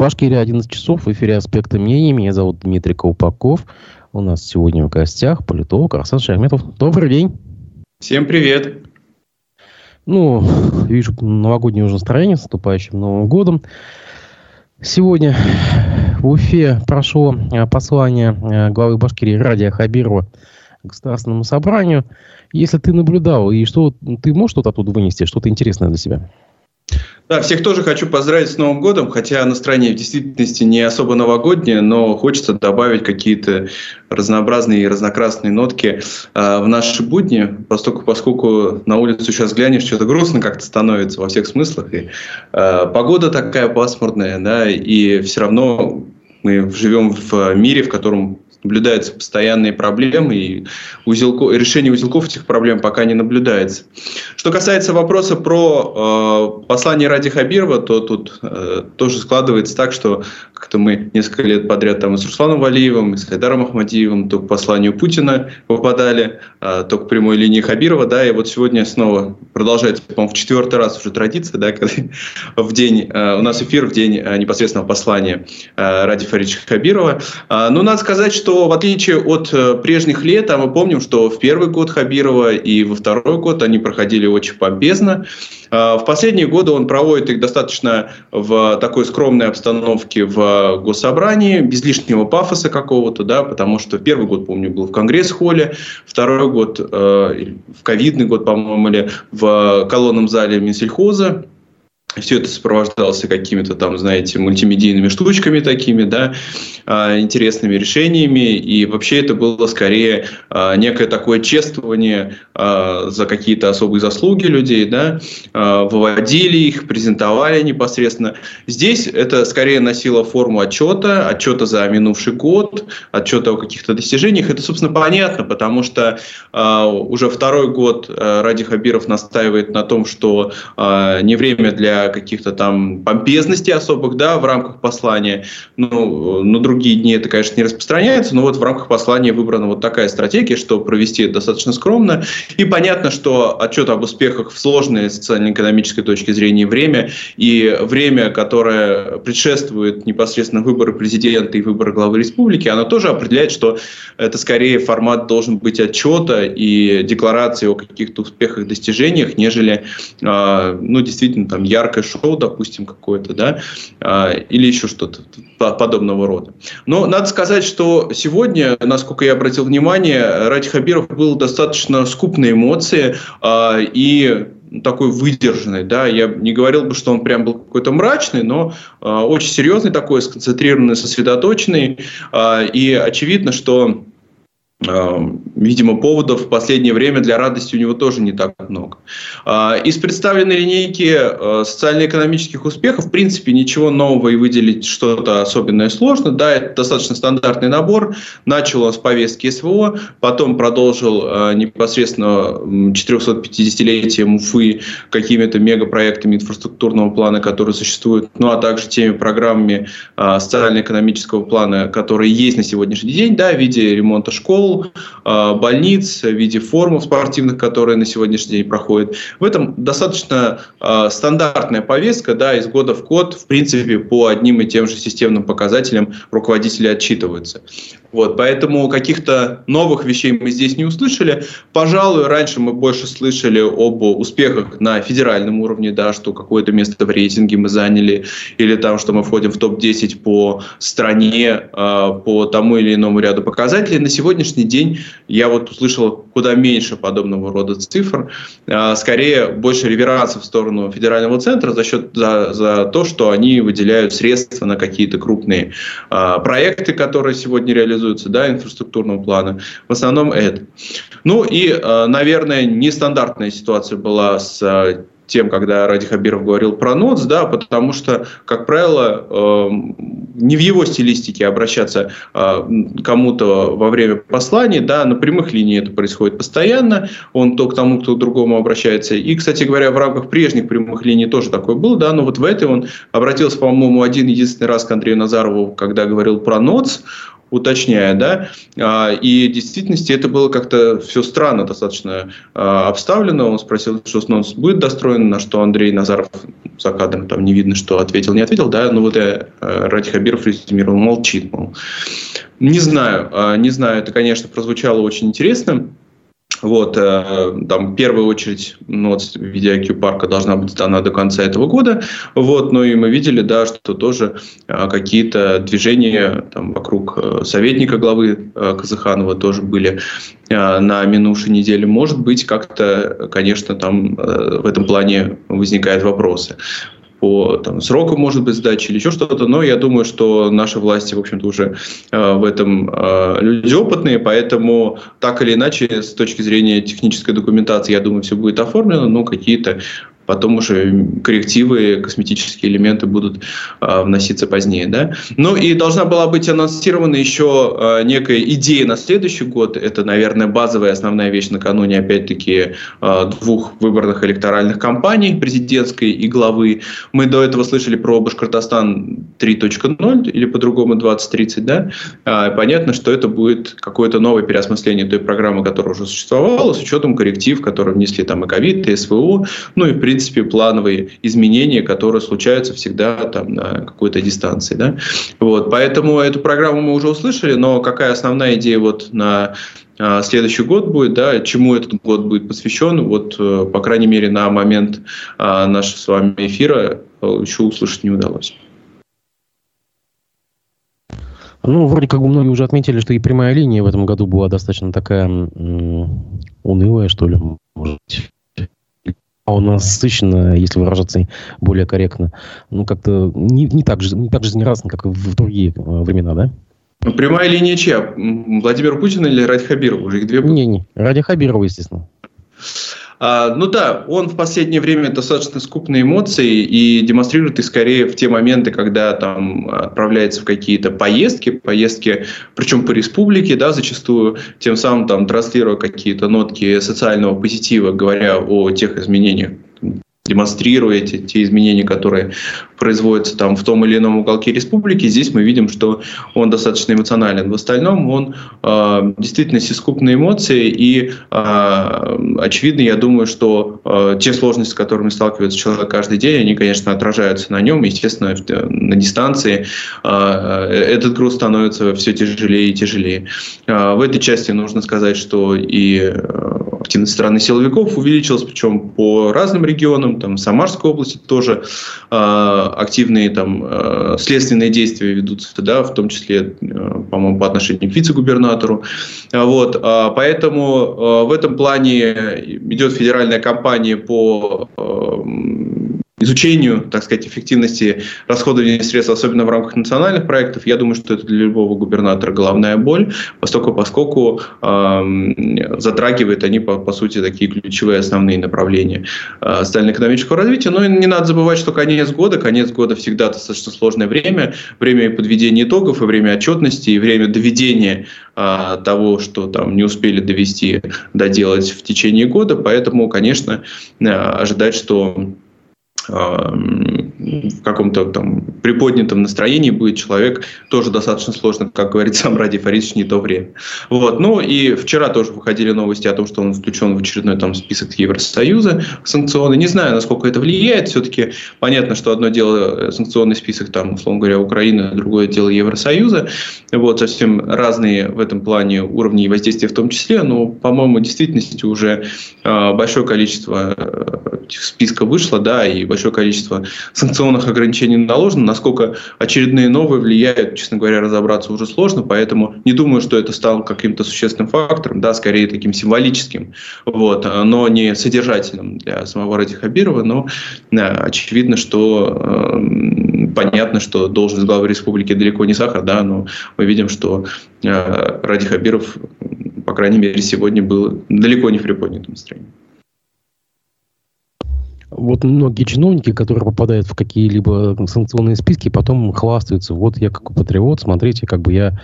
Башкирия 11 часов, в эфире «Аспекты мнений». Меня зовут Дмитрий Колпаков. У нас сегодня в гостях политолог Арсен Шахметов. Добрый день. Всем привет. Ну, вижу новогоднее уже настроение с наступающим Новым годом. Сегодня в Уфе прошло э, послание э, главы Башкирии Радия Хабирова Государственному собранию. Если ты наблюдал, и что ты можешь что-то оттуда вынести, что-то интересное для себя? Да, всех тоже хочу поздравить с Новым годом, хотя настроение в действительности не особо новогоднее, но хочется добавить какие-то разнообразные и разнокрасные нотки э, в наши будни, поскольку, поскольку на улицу сейчас глянешь, что-то грустно как-то становится во всех смыслах. И, э, погода такая пасмурная, да, и все равно мы живем в мире, в котором наблюдаются постоянные проблемы, и узелко, решение узелков этих проблем пока не наблюдается. Что касается вопроса про э, послание Ради Хабирова, то тут э, тоже складывается так, что как-то мы несколько лет подряд там с Русланом Валиевым, и с Хайдаром Ахмадиевым то к посланию Путина попадали, э, то к прямой линии Хабирова, да, и вот сегодня снова продолжается, по-моему, в четвертый раз уже традиция, да, когда в день, э, у нас эфир в день э, непосредственного послания э, Ради Фарича Хабирова. Э, но надо сказать, что что в отличие от э, прежних лет, а мы помним, что в первый год Хабирова и во второй год они проходили очень помпезно, а, в последние годы он проводит их достаточно в такой скромной обстановке в госсобрании, без лишнего пафоса какого-то, да, потому что первый год, помню, был в Конгресс-холле, второй год, э, в ковидный год, по-моему, или в колонном зале Минсельхоза, все это сопровождалось какими-то там, знаете, мультимедийными штучками такими, да, а, интересными решениями, и вообще это было скорее а, некое такое чествование а, за какие-то особые заслуги людей, да, выводили их, презентовали непосредственно. Здесь это скорее носило форму отчета, отчета за минувший год, отчета о каких-то достижениях. Это, собственно, понятно, потому что уже второй год Ради Хабиров настаивает на том, что не время для каких-то там помпезностей особых, да, в рамках послания. Ну, на другие дни это, конечно, не распространяется, но вот в рамках послания выбрана вот такая стратегия, что провести это достаточно скромно. И понятно, что отчет об успехах в сложной социально-экономической точке зрения время и время, которое предшествует непосредственно выборы президента и выборы главы республики, оно тоже определяет, что это скорее формат должен быть отчета и декларации о каких-то успехах, достижениях, нежели, э, ну, действительно, там, ярко яркое шоу, допустим, какое-то, да, а, или еще что-то подобного рода. Но надо сказать, что сегодня, насколько я обратил внимание, Ради Хабиров был достаточно скуп на эмоции а, и такой выдержанный, да, я не говорил бы, что он прям был какой-то мрачный, но э, очень серьезный такой, сконцентрированный, сосредоточенный, э, и очевидно, что видимо, поводов в последнее время для радости у него тоже не так много. А, из представленной линейки э, социально-экономических успехов, в принципе, ничего нового и выделить что-то особенное сложно. Да, это достаточно стандартный набор. Начал он с повестки СВО, потом продолжил непосредственно 450-летием Уфы какими-то мегапроектами инфраструктурного плана, которые существуют, ну а также теми программами социально-экономического плана, которые есть на сегодняшний день, да, в виде ремонта школ, школ, а, больниц, в виде форм спортивных, которые на сегодняшний день проходят. В этом достаточно а, стандартная повестка, да, из года в год, в принципе, по одним и тем же системным показателям руководители отчитываются. Вот, поэтому каких-то новых вещей мы здесь не услышали. Пожалуй, раньше мы больше слышали об успехах на федеральном уровне, да, что какое-то место в рейтинге мы заняли, или там, что мы входим в топ-10 по стране, э, по тому или иному ряду показателей. На сегодняшний день я вот услышал куда меньше подобного рода цифр. Э, скорее, больше реверанса в сторону федерального центра за счет за, за то, что они выделяют средства на какие-то крупные э, проекты, которые сегодня реализуются реализуются, да, инфраструктурного плана. В основном это. Ну и, э, наверное, нестандартная ситуация была с э, тем, когда Ради Хабиров говорил про НОЦ, да, потому что, как правило, э, не в его стилистике обращаться э, кому-то во время посланий, да, на прямых линиях это происходит постоянно, он то к тому, кто к другому обращается. И, кстати говоря, в рамках прежних прямых линий тоже такое было, да, но вот в этой он обратился, по-моему, один единственный раз к Андрею Назарову, когда говорил про НОЦ, уточняя, да, а, и в действительности это было как-то все странно достаточно а, обставлено. Он спросил, что снос будет достроен, на что Андрей Назаров за кадром, там не видно, что ответил, не ответил, да, ну вот я э, Ради Хабиров резюмировал, молчит, мол. Не знаю, не знаю, это, конечно, прозвучало очень интересно. Вот, э, там, в первую очередь, ну, вот, видео парка должна быть сдана до конца этого года. Вот, ну и мы видели, да, что тоже э, какие-то движения там, вокруг э, советника главы э, Казаханова тоже были э, на минувшей неделе. Может быть, как-то, конечно, там э, в этом плане возникают вопросы по там, сроку, может быть, сдачи или еще что-то, но я думаю, что наши власти, в общем-то, уже э, в этом э, люди опытные, поэтому так или иначе, с точки зрения технической документации, я думаю, все будет оформлено, но какие-то потом уже коррективы, косметические элементы будут э, вноситься позднее. Да? Ну и должна была быть анонсирована еще э, некая идея на следующий год. Это, наверное, базовая основная вещь накануне, опять-таки, э, двух выборных электоральных кампаний, президентской и главы. Мы до этого слышали про Башкортостан 3.0 или по-другому 2030. Да? Э, понятно, что это будет какое-то новое переосмысление той программы, которая уже существовала, с учетом корректив, которые внесли там и ковид, и СВО, ну и в принципе принципе, плановые изменения, которые случаются всегда там на какой-то дистанции. Да? Вот, поэтому эту программу мы уже услышали, но какая основная идея вот на а, следующий год будет, да, чему этот год будет посвящен, вот, э, по крайней мере, на момент а, нашего с вами эфира э, еще услышать не удалось. Ну, вроде как бы многие уже отметили, что и прямая линия в этом году была достаточно такая унылая, что ли, может а у нас насыщенно, если выражаться более корректно, ну, как-то не, не, так, же, не так жизнерадостно, как в другие э, времена, да? Ну, прямая линия чья? Владимир Путин или Ради Хабирова? Уже их две Не-не, Ради Хабирова, естественно. А, ну да, он в последнее время достаточно скупные эмоции и демонстрирует их скорее в те моменты, когда там отправляется в какие-то поездки, поездки, причем по республике, да, зачастую, тем самым там транслируя какие-то нотки социального позитива, говоря о тех изменениях, демонстрируя те, изменения, которые производятся там в том или ином уголке республики, здесь мы видим, что он достаточно эмоционален. В остальном он э, действительно сискупные эмоции, и э, очевидно, я думаю, что э, те сложности, с которыми сталкивается человек каждый день, они, конечно, отражаются на нем, естественно, на дистанции э, этот груз становится все тяжелее и тяжелее. Э, в этой части нужно сказать, что и активность страны силовиков увеличилась, причем по разным регионам, там Самарской области тоже э, активные там э, следственные действия ведутся, да, в том числе, э, по-моему, по отношению к вице-губернатору. Вот, э, поэтому э, в этом плане идет федеральная кампания по э, изучению, так сказать, эффективности расходования средств, особенно в рамках национальных проектов, я думаю, что это для любого губернатора головная боль, поскольку, поскольку э, затрагивают они, по, по сути, такие ключевые основные направления э, социально-экономического развития. Но не надо забывать, что конец года, конец года всегда достаточно сложное время, время подведения итогов, и время отчетности, и время доведения э, того, что там не успели довести, доделать в течение года. Поэтому, конечно, э, ожидать, что um, в каком-то там приподнятом настроении будет человек, тоже достаточно сложно, как говорит сам Ради Фаридович, не то время. Вот. Ну и вчера тоже выходили новости о том, что он включен в очередной там список Евросоюза санкционный. Не знаю, насколько это влияет. Все-таки понятно, что одно дело санкционный список, там, условно говоря, Украины, другое дело Евросоюза. Вот, совсем разные в этом плане уровни воздействия в том числе, но, по-моему, в действительности уже э, большое количество э, списка вышло, да, и большое количество санкционных ограничений наложено. Насколько очередные новые влияют, честно говоря, разобраться уже сложно, поэтому не думаю, что это стало каким-то существенным фактором, да, скорее таким символическим, вот, но не содержательным для самого Ради Хабирова, но да, очевидно, что э, понятно, что должность главы республики далеко не сахар, да, но мы видим, что э, Ради Хабиров, по крайней мере, сегодня был далеко не в приподнятом настроении вот многие чиновники, которые попадают в какие-либо санкционные списки, потом хвастаются. Вот я как патриот, смотрите, как бы я...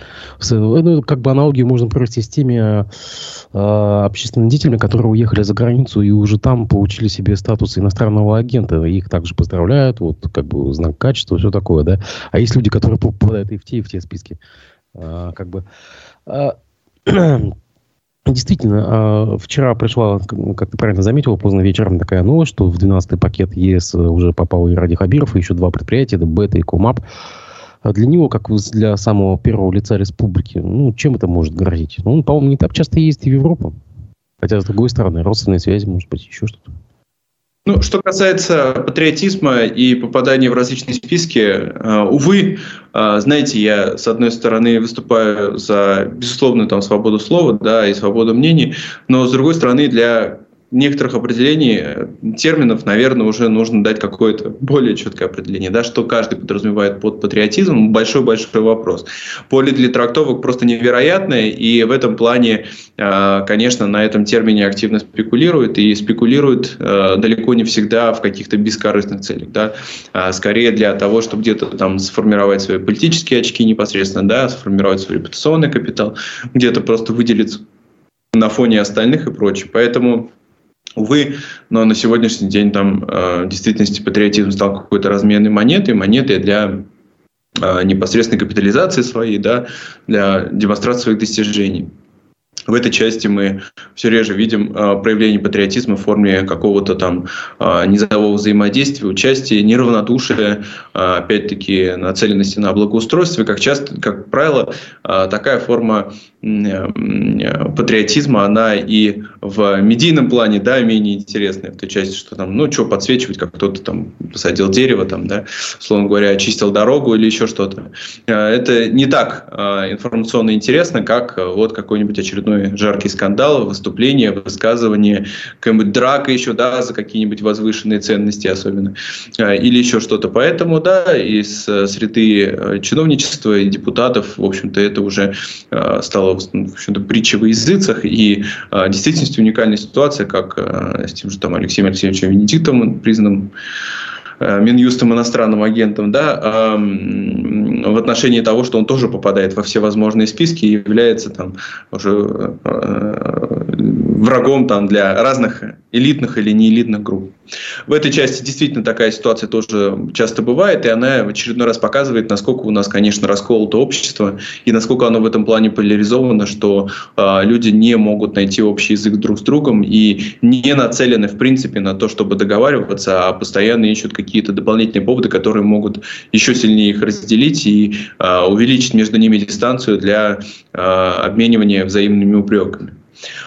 Ну, как бы аналогию можно провести с теми э, общественными деятелями, которые уехали за границу и уже там получили себе статус иностранного агента. Их также поздравляют, вот как бы знак качества, все такое, да. А есть люди, которые попадают и в те, и в те списки. А, как бы... А, Действительно, а, вчера пришла, как ты правильно заметил, поздно вечером такая новость, что в 12-й пакет ЕС уже попал и Ради Хабиров, и еще два предприятия, это Бета и Комап. А для него, как для самого первого лица республики, ну, чем это может грозить? Ну, он, по-моему, не так часто ездит в Европу. Хотя, с другой стороны, родственные связи, может быть, еще что-то. Ну, что касается патриотизма и попадания в различные списки, э, увы, э, знаете, я, с одной стороны, выступаю за безусловную там, свободу слова да, и свободу мнений, но, с другой стороны, для некоторых определений, э, терминов, наверное, уже нужно дать какое-то более четкое определение. Да, что каждый подразумевает под патриотизмом, большой-большой вопрос. Поле для трактовок просто невероятное, и в этом плане, э, конечно, на этом термине активно спекулируют, и спекулируют э, далеко не всегда в каких-то бескорыстных целях. Да, а скорее для того, чтобы где-то там сформировать свои политические очки непосредственно, да, сформировать свой репутационный капитал, где-то просто выделиться на фоне остальных и прочее. Поэтому Увы, но на сегодняшний день там э, в действительности патриотизм стал какой-то разменной монетой, монетой для э, непосредственной капитализации своей, да, для демонстрации своих достижений. В этой части мы все реже видим э, проявление патриотизма в форме какого-то там э, низового взаимодействия, участия, неравнодушия, э, опять-таки нацеленности на благоустройство. Как часто, как правило, э, такая форма патриотизма, она и в медийном плане, да, менее интересная в той части, что там, ну, что подсвечивать, как кто-то там посадил дерево, там, да, условно говоря, очистил дорогу или еще что-то. Э, это не так э, информационно интересно, как э, вот какой-нибудь очередной жаркий скандал, выступление, высказывание, какая-нибудь драка еще, да, за какие-нибудь возвышенные ценности особенно, или еще что-то. Поэтому, да, из э, среды э, чиновничества и депутатов, в общем-то, это уже э, стало, в общем-то, притчей во языцах, и в действительности уникальная ситуация, как с тем же там Алексеем Алексеевичем Венедиктовым, признанным Э, Минюстом иностранным агентом, да, в отношении того, что он тоже попадает во все возможные списки и является там уже врагом там для разных элитных или неэлитных групп. В этой части действительно такая ситуация тоже часто бывает, и она в очередной раз показывает, насколько у нас, конечно, расколото общество, и насколько оно в этом плане поляризовано, что э, люди не могут найти общий язык друг с другом и не нацелены, в принципе, на то, чтобы договариваться, а постоянно ищут какие-то дополнительные поводы, которые могут еще сильнее их разделить и э, увеличить между ними дистанцию для э, обменивания взаимными упреками.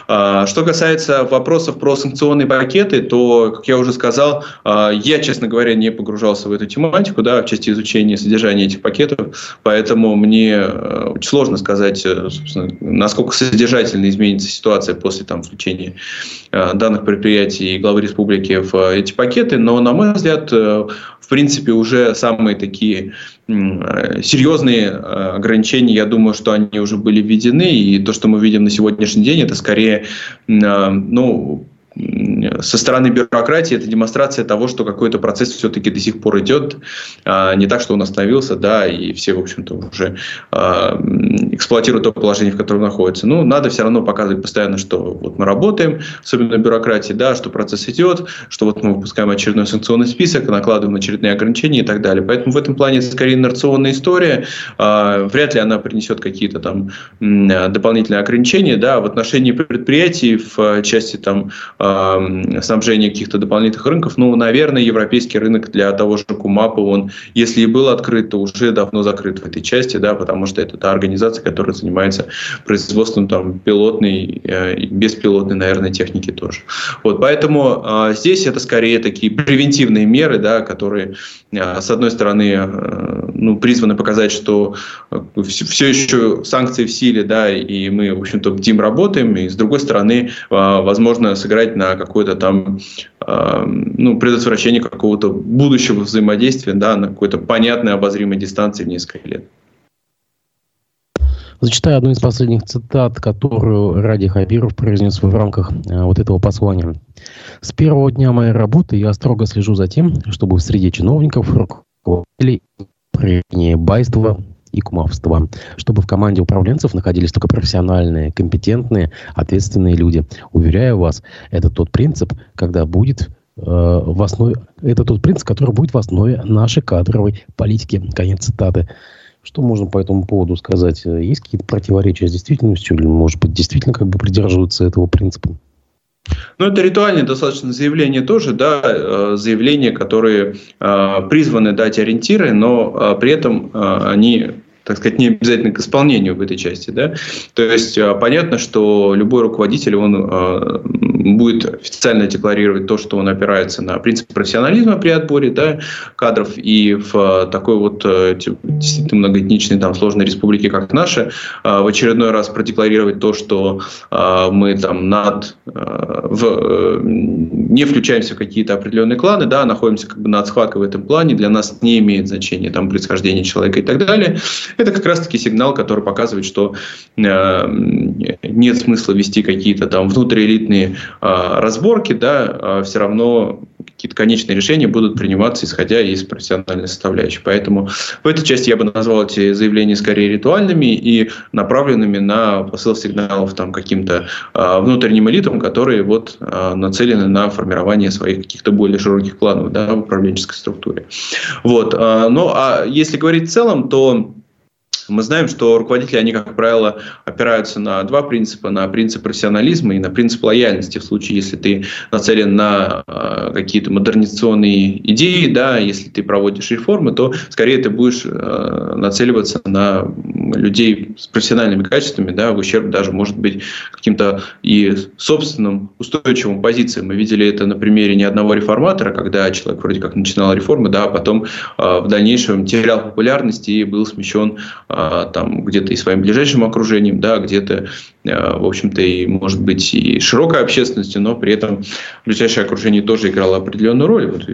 А, что касается вопросов про санкционные пакеты, то, как я уже сказал, а, я, честно говоря, не погружался в эту тематику, да, в части изучения содержания этих пакетов, поэтому мне э, очень сложно сказать, э, насколько содержательно изменится ситуация после там, включения э, данных предприятий и главы республики в эти пакеты, но, на мой взгляд, в принципе, уже самые такие серьезные э, ограничения, я думаю, что они уже были введены, и то, что мы видим на сегодняшний день, это скорее, э, ну, со стороны бюрократии это демонстрация того, что какой-то процесс все-таки до сих пор идет, а не так, что он остановился, да, и все, в общем-то, уже а, эксплуатируют то положение, в котором находится. Ну, надо все равно показывать постоянно, что вот мы работаем, особенно бюрократии, да, что процесс идет, что вот мы выпускаем очередной санкционный список, накладываем очередные ограничения и так далее. Поэтому в этом плане это скорее инерционная история. А, вряд ли она принесет какие-то там дополнительные ограничения, да, в отношении предприятий в части там снабжения каких-то дополнительных рынков. Ну, наверное, европейский рынок для того же Кумапа, он, если и был открыт, то уже давно закрыт в этой части, да, потому что это та организация, которая занимается производством там пилотной э, и беспилотной, наверное, техники тоже. Вот, поэтому э, здесь это скорее такие превентивные меры, да, которые, с одной стороны, э, ну, призваны показать, что э, все, еще санкции в силе, да, и мы, в общем-то, бдим работаем, и с другой стороны, э, возможно, сыграть на какое-то там э, ну, предотвращение какого-то будущего взаимодействия да, на какой-то понятной обозримой дистанции в несколько лет. Зачитаю одну из последних цитат, которую Ради Хабиров произнес в рамках э, вот этого послания. «С первого дня моей работы я строго слежу за тем, чтобы в среде чиновников, руководителей, проявление байства, и кумовства, чтобы в команде управленцев находились только профессиональные, компетентные, ответственные люди. Уверяю вас, это тот принцип, когда будет э, в основе, это тот принцип, который будет в основе нашей кадровой политики. Конец цитаты. Что можно по этому поводу сказать? Есть какие-то противоречия с действительностью? Или, может быть, действительно как бы придерживаются этого принципа? Ну, это ритуальное достаточно заявление тоже, да, э, заявления, которые э, призваны дать ориентиры, но э, при этом они так сказать, не обязательно к исполнению в этой части. Да? То есть понятно, что любой руководитель, он будет официально декларировать то, что он опирается на принцип профессионализма при отборе да, кадров. И в такой вот э, действительно многоэтничной, там, сложной республике, как наша, э, в очередной раз продекларировать то, что э, мы там над, э, в, э, не включаемся в какие-то определенные кланы, да, находимся как бы над схваткой в этом плане, для нас не имеет значения там происхождение человека и так далее. Это как раз-таки сигнал, который показывает, что э, нет смысла вести какие-то там внутриэлитные э, разборки, да, а все равно какие-то конечные решения будут приниматься, исходя из профессиональной составляющей. Поэтому в этой части я бы назвал эти заявления скорее ритуальными и направленными на посыл сигналов там, каким-то э, внутренним элитам, которые вот, э, нацелены на формирование своих каких-то более широких планов да, в управленческой структуре. Вот. Э, ну, а если говорить в целом, то мы знаем, что руководители, они, как правило, опираются на два принципа. На принцип профессионализма и на принцип лояльности. В случае, если ты нацелен на э, какие-то модернизационные идеи, да, если ты проводишь реформы, то скорее ты будешь э, нацеливаться на людей с профессиональными качествами, да, в ущерб даже, может быть, каким-то и собственным устойчивым позициям. Мы видели это на примере не одного реформатора, когда человек вроде как начинал реформы, да, а потом э, в дальнейшем терял популярность и был смещен а, там где-то и своим ближайшим окружением, да, где-то, в общем-то, и, может быть, и широкой общественностью, но при этом ближайшее окружение тоже играло определенную роль. Вот,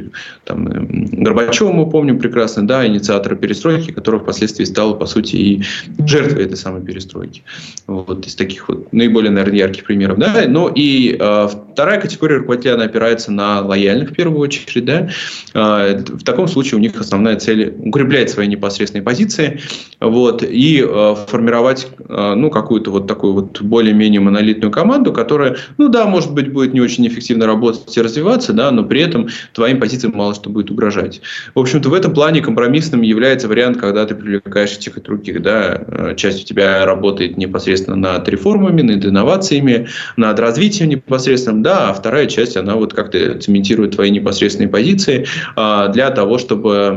там, Горбачева мы помним прекрасно, да, инициатора перестройки, который впоследствии стал, по сути, и жертвой этой самой перестройки. Вот из таких вот наиболее, наверное, ярких примеров. Да? Ну и э, вторая категория руководителя, она опирается на лояльных, в первую очередь. Да? Э, в таком случае у них основная цель укреплять свои непосредственные позиции, вот, и э, формировать э, ну, какую-то вот такую вот более-менее монолитную команду, которая, ну да, может быть, будет не очень эффективно работать и развиваться, да, но при этом твоим позициям мало что будет угрожать. В общем-то, в этом плане компромиссным является вариант, когда ты привлекаешь этих и других. Да? Э, часть у тебя работает непосредственно над реформами, над инновациями, над развитием непосредственным, да, а вторая часть, она вот как-то цементирует твои непосредственные позиции а, для того, чтобы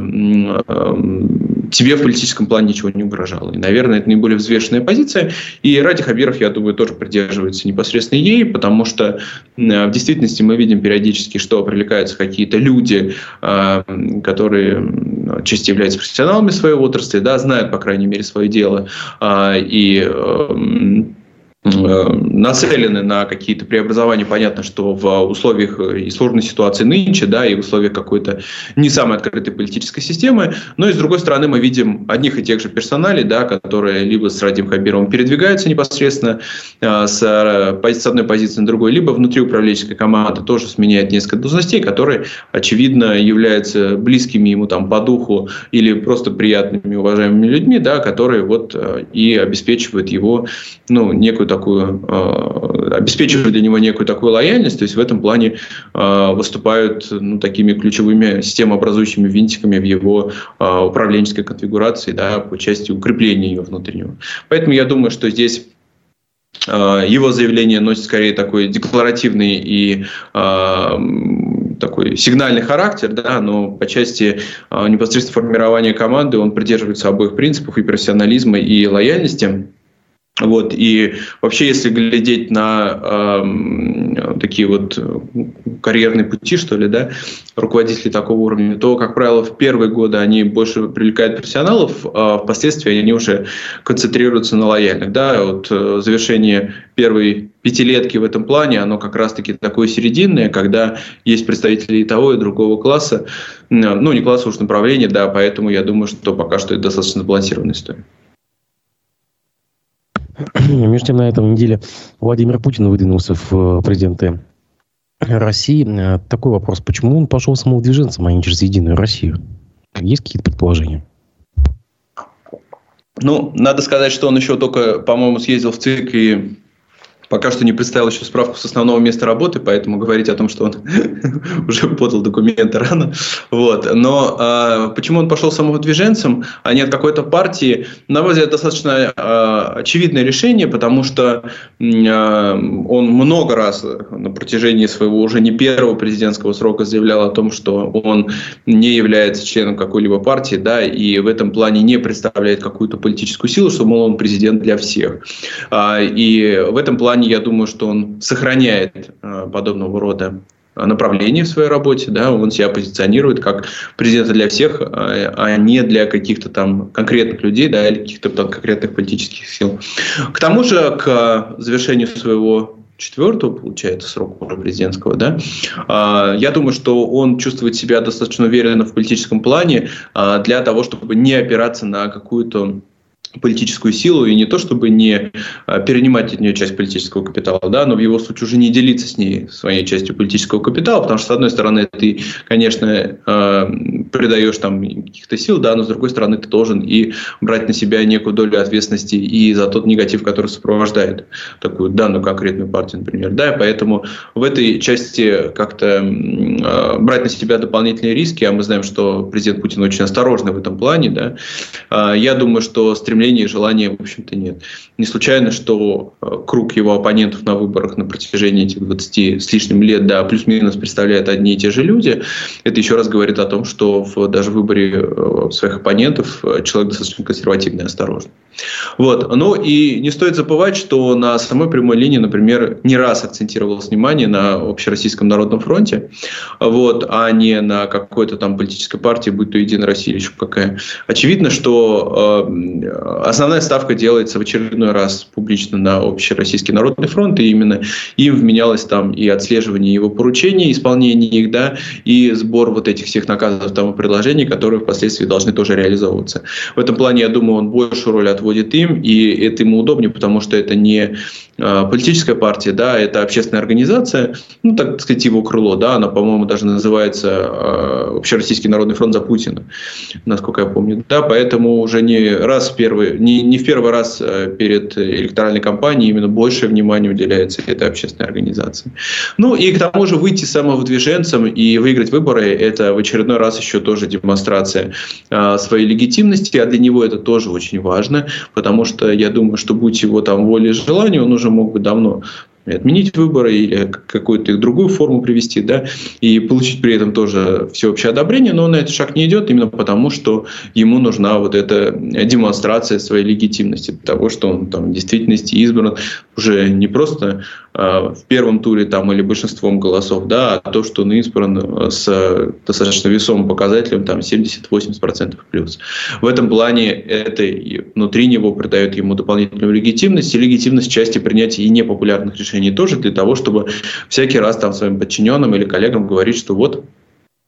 тебе в политическом плане ничего не угрожало. И, наверное, это наиболее взвешенная позиция. И Ради Хабиров, я думаю, тоже придерживается непосредственно ей, потому что в действительности мы видим периодически, что привлекаются какие-то люди, а, которые части являются профессионалами своей отрасли, да, знают, по крайней мере, свое дело, а, и Э, нацелены на какие-то преобразования. Понятно, что в условиях э, и сложной ситуации нынче, да, и в условиях какой-то не самой открытой политической системы. Но и с другой стороны мы видим одних и тех же персоналей, да, которые либо с Радим Хабировым передвигаются непосредственно э, с, с одной позиции на другой, либо внутри управленческой команды тоже сменяет несколько должностей, которые, очевидно, являются близкими ему там по духу или просто приятными, уважаемыми людьми, да, которые вот и обеспечивают его ну, некую такую, э, обеспечивают для него некую такую лояльность, то есть в этом плане э, выступают ну, такими ключевыми системообразующими винтиками в его э, управленческой конфигурации, да, по части укрепления ее внутреннего. Поэтому я думаю, что здесь его заявление носит скорее такой декларативный и такой сигнальный характер, да, но по части непосредственно формирования команды он придерживается обоих принципов и профессионализма, и лояльности. Вот, и вообще, если глядеть на э, такие вот карьерные пути, что ли, да, руководителей такого уровня, то, как правило, в первые годы они больше привлекают профессионалов, а впоследствии они уже концентрируются на лояльных. Да, вот э, завершение первой пятилетки в этом плане, оно как раз-таки такое серединное, когда есть представители и того, и другого класса, ну, не класса уж направления, да, поэтому я думаю, что пока что это достаточно сбалансированная история. Между тем, на этом неделе Владимир Путин выдвинулся в э, президенты России. Э, такой вопрос. Почему он пошел самовдвиженцем, а не через Единую Россию? Есть какие-то предположения? Ну, надо сказать, что он еще только, по-моему, съездил в ЦИК и Пока что не представил еще справку с основного места работы, поэтому говорить о том, что он уже подал документы рано. Вот. Но э, почему он пошел самовыдвиженцем, а не от какой-то партии, на мой взгляд, достаточно э, очевидное решение, потому что э, он много раз на протяжении своего уже не первого президентского срока заявлял о том, что он не является членом какой-либо партии, да, и в этом плане не представляет какую-то политическую силу, что, мол, он президент для всех. А, и в этом плане плане, я думаю, что он сохраняет э, подобного рода направление в своей работе, да, он себя позиционирует как президента для всех, а, а не для каких-то там конкретных людей, да, или каких-то там конкретных политических сил. К тому же, к завершению своего четвертого, получается, срока президентского, да, я думаю, что он чувствует себя достаточно уверенно в политическом плане для того, чтобы не опираться на какую-то политическую силу и не то, чтобы не а, перенимать от нее часть политического капитала, да, но в его случае уже не делиться с ней своей частью политического капитала, потому что, с одной стороны, ты, конечно, а, придаешь там каких-то сил, да, но с другой стороны, ты должен и брать на себя некую долю ответственности и за тот негатив, который сопровождает такую данную конкретную партию, например, да, и поэтому в этой части как-то э, брать на себя дополнительные риски, а мы знаем, что президент Путин очень осторожный в этом плане, да, э, я думаю, что стремление стремления и желания, в общем-то, нет. Не случайно, что э, круг его оппонентов на выборах на протяжении этих 20 с лишним лет, да, плюс-минус представляют одни и те же люди. Это еще раз говорит о том, что в, даже в выборе э, своих оппонентов э, человек достаточно консервативный и осторожный. Вот. Ну и не стоит забывать, что на самой прямой линии, например, не раз акцентировалось внимание на Общероссийском народном фронте, вот, а не на какой-то там политической партии, будь то Единая Россия или еще какая. Очевидно, что э, основная ставка делается в очередной раз публично на Общероссийский народный фронт, и именно им вменялось там и отслеживание его поручений, исполнение их, да, и сбор вот этих всех наказов там и предложений, которые впоследствии должны тоже реализовываться. В этом плане, я думаю, он большую роль отводит им, и это ему удобнее, потому что это не а, политическая партия, да, это общественная организация, ну, так сказать, его крыло, да, она, по-моему, даже называется э, Общероссийский народный фронт за Путина, насколько я помню, да, поэтому уже не раз в первый, не, не в первый раз э, перед электоральной кампанией именно большее внимание уделяется этой общественной организации. Ну, и к тому же выйти самовыдвиженцем и выиграть выборы, это в очередной раз еще тоже демонстрация своей легитимности, а для него это тоже очень важно, потому что я думаю, что будь его там воля и желание, он уже мог бы давно отменить выборы или какую-то их другую форму привести, да, и получить при этом тоже всеобщее одобрение, но он на этот шаг не идет именно потому, что ему нужна вот эта демонстрация своей легитимности, того, что он там в действительности избран уже не просто э, в первом туре там или большинством голосов, да, а то, что он избран с достаточно весомым показателем там 70-80% плюс. В этом плане это внутри него придает ему дополнительную легитимность и легитимность части принятия и непопулярных решений тоже для того, чтобы всякий раз там своим подчиненным или коллегам говорить, что вот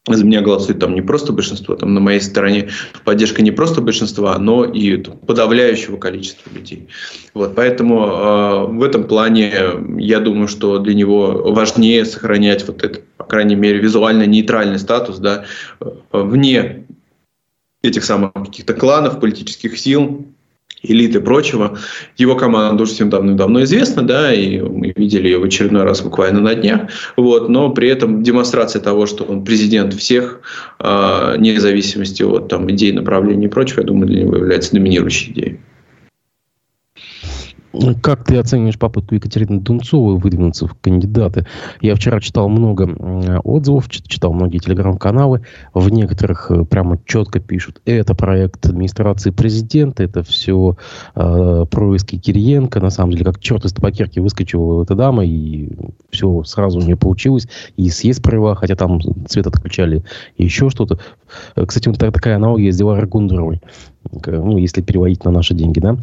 за меня голосует там не просто большинство, там на моей стороне поддержка не просто большинства, но и подавляющего количества людей. Вот, поэтому э, в этом плане я думаю, что для него важнее сохранять вот этот, по крайней мере, визуально нейтральный статус, да, вне этих самых каких-то кланов, политических сил, элиты и прочего. Его команда уже всем давно-давно известна, да, и мы видели ее в очередной раз буквально на днях. Вот, но при этом демонстрация того, что он президент всех, э, вне зависимости от там, идей, направлений и прочего, я думаю, для него является доминирующей идеей. Как ты оцениваешь попытку Екатерины Дунцовой выдвинуться в кандидаты? Я вчера читал много отзывов, читал многие телеграм-каналы. В некоторых э, прямо четко пишут, это проект администрации президента, это все э, происки Кириенко. На самом деле, как черт из табакерки выскочила эта дама, и все сразу у нее получилось. И съезд провела, хотя там цвет отключали, и еще что-то. Э, кстати, вот такая аналогия с Диларой Гундеровой ну, если переводить на наши деньги, да.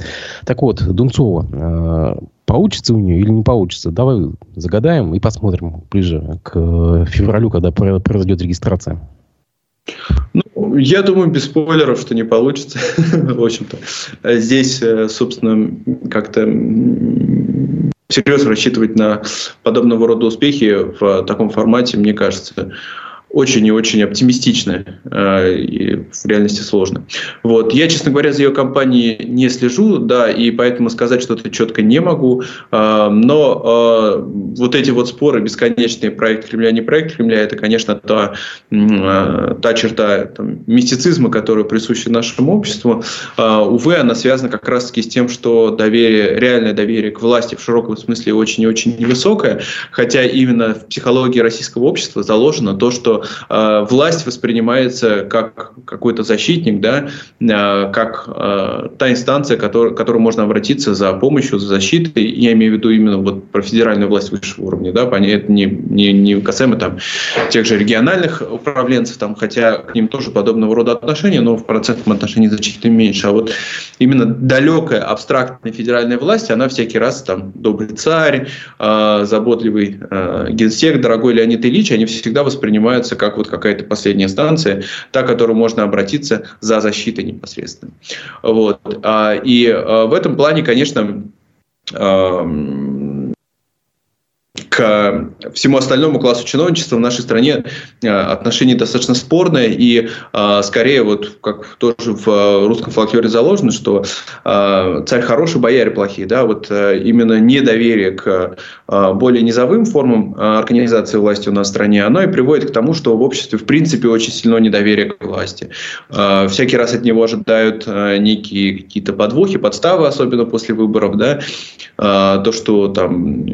Так вот, Дунцова, э, получится у нее или не получится? Давай загадаем и посмотрим ближе к февралю, когда произойдет регистрация. Ну, я думаю, без спойлеров, что не получится. В общем-то, здесь, э, собственно, как-то всерьез рассчитывать на подобного рода успехи в таком формате, мне кажется, очень и очень оптимистичная э, и в реальности сложно. Вот. Я, честно говоря, за ее компанией не слежу, да, и поэтому сказать что-то четко не могу. Э, но э, вот эти вот споры, бесконечные проект Кремля, не проект Кремля, это, конечно, та, та черта там, мистицизма, которая присуща нашему обществу. Увы, она связана как раз-таки с тем, что доверие, реальное доверие к власти в широком смысле очень и очень невысокое, хотя именно в психологии российского общества заложено то, что э, власть воспринимается как какой-то защитник, да, э, как э, та инстанция, который, к которой можно обратиться за помощью, за защитой. Я имею в виду именно вот про федеральную власть высшего уровня, да, это не, не, не касаемо там тех же региональных управленцев, там, хотя к ним тоже подобного рода отношения, но в процентном отношении значительно меньше. А вот именно далекая, абстрактная федеральная власть, она всякий раз там добрый царь, э, заботливый э, генсек, дорогой Леонид Ильич, они всегда воспринимаются как вот какая-то последняя станция, та, к которой можно обратиться за защитой непосредственно. Вот. А, и а, в этом плане, конечно, к всему остальному классу чиновничества в нашей стране э, отношение достаточно спорное и скорее вот как тоже в русском фольклоре заложено, что царь хороший, бояре плохие, да, вот именно недоверие к более низовым формам организации власти у нас в стране, оно и приводит к тому, что в обществе в принципе очень сильно недоверие к власти. Всякий раз от него ожидают некие какие-то подвохи, подставы, особенно после выборов, да, то, что там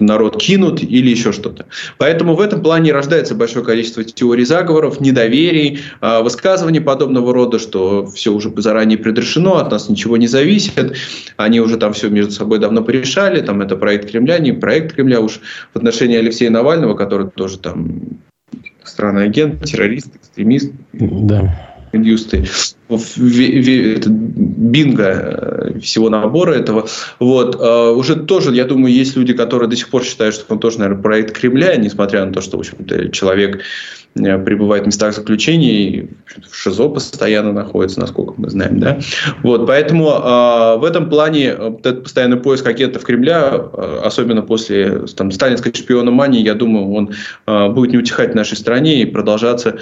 народ кинут или еще что-то. Поэтому в этом плане рождается большое количество теорий заговоров, недоверий, высказываний подобного рода, что все уже заранее предрешено, от нас ничего не зависит, они уже там все между собой давно порешали, там это проект Кремля, не проект Кремля уж в отношении Алексея Навального, который тоже там странный агент, террорист, экстремист. Да. Юсты бинго э, всего набора этого. Вот. Э, уже тоже, я думаю, есть люди, которые до сих пор считают, что он тоже, наверное, проект Кремля, несмотря на то, что, в общем-то, человек э, пребывает в местах заключения и в ШИЗО постоянно находится, насколько мы знаем. Да? Вот, поэтому в этом плане этот постоянный поиск агентов Кремля, особенно после там, сталинской шпиономании, я думаю, он будет не утихать в нашей стране и продолжаться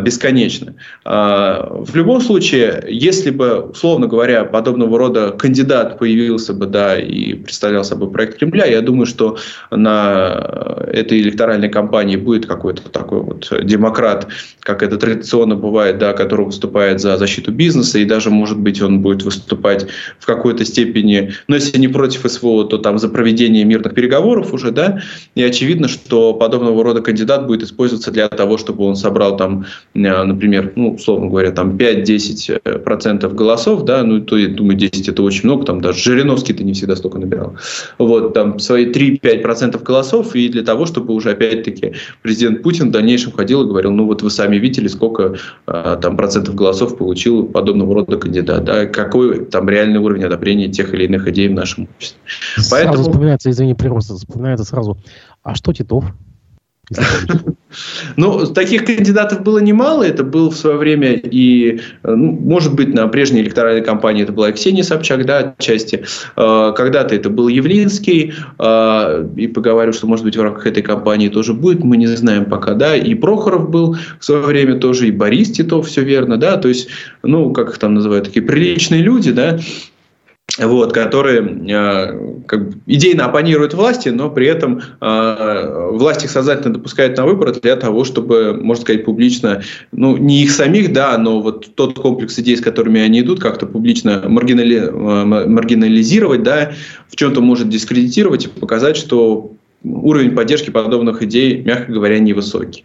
бесконечно. В любом случае, если бы, условно говоря, подобного рода кандидат появился бы, да, и представлял собой проект Кремля, я думаю, что на этой электоральной кампании будет какой-то такой вот демократ, как это традиционно бывает, да, который выступает за защиту бизнеса, и даже, может быть, он будет выступать в какой-то степени, но если не против СВО, то там за проведение мирных переговоров уже, да, и очевидно, что подобного рода кандидат будет использоваться для того, чтобы он собрал там, например, ну, условно говоря, там 5-10 10% голосов, да, ну, то, я думаю, 10 это очень много, там даже Жириновский-то не всегда столько набирал. Вот, там свои 3-5% голосов, и для того, чтобы уже, опять-таки, президент Путин в дальнейшем ходил и говорил, ну, вот вы сами видели, сколько а, там процентов голосов получил подобного рода кандидат, да, какой там реальный уровень одобрения тех или иных идей в нашем обществе. Сразу Поэтому... вспоминается, извини, прироста, вспоминается сразу, а что Титов? Ну, таких кандидатов было немало. Это был в свое время и, ну, может быть, на прежней электоральной кампании это была и Ксения Собчак, да, отчасти. А, когда-то это был Явлинский. А, и поговорю, что, может быть, в рамках этой кампании тоже будет. Мы не знаем пока, да. И Прохоров был в свое время тоже, и Борис Титов, все верно, да. То есть, ну, как их там называют, такие приличные люди, да вот, которые э, как бы, идейно оппонируют власти, но при этом э, власть их сознательно допускает на выборы для того, чтобы, можно сказать, публично, ну, не их самих, да, но вот тот комплекс идей, с которыми они идут, как-то публично маргинали, э, маргинализировать, да, в чем-то может дискредитировать и показать, что уровень поддержки подобных идей, мягко говоря, невысокий.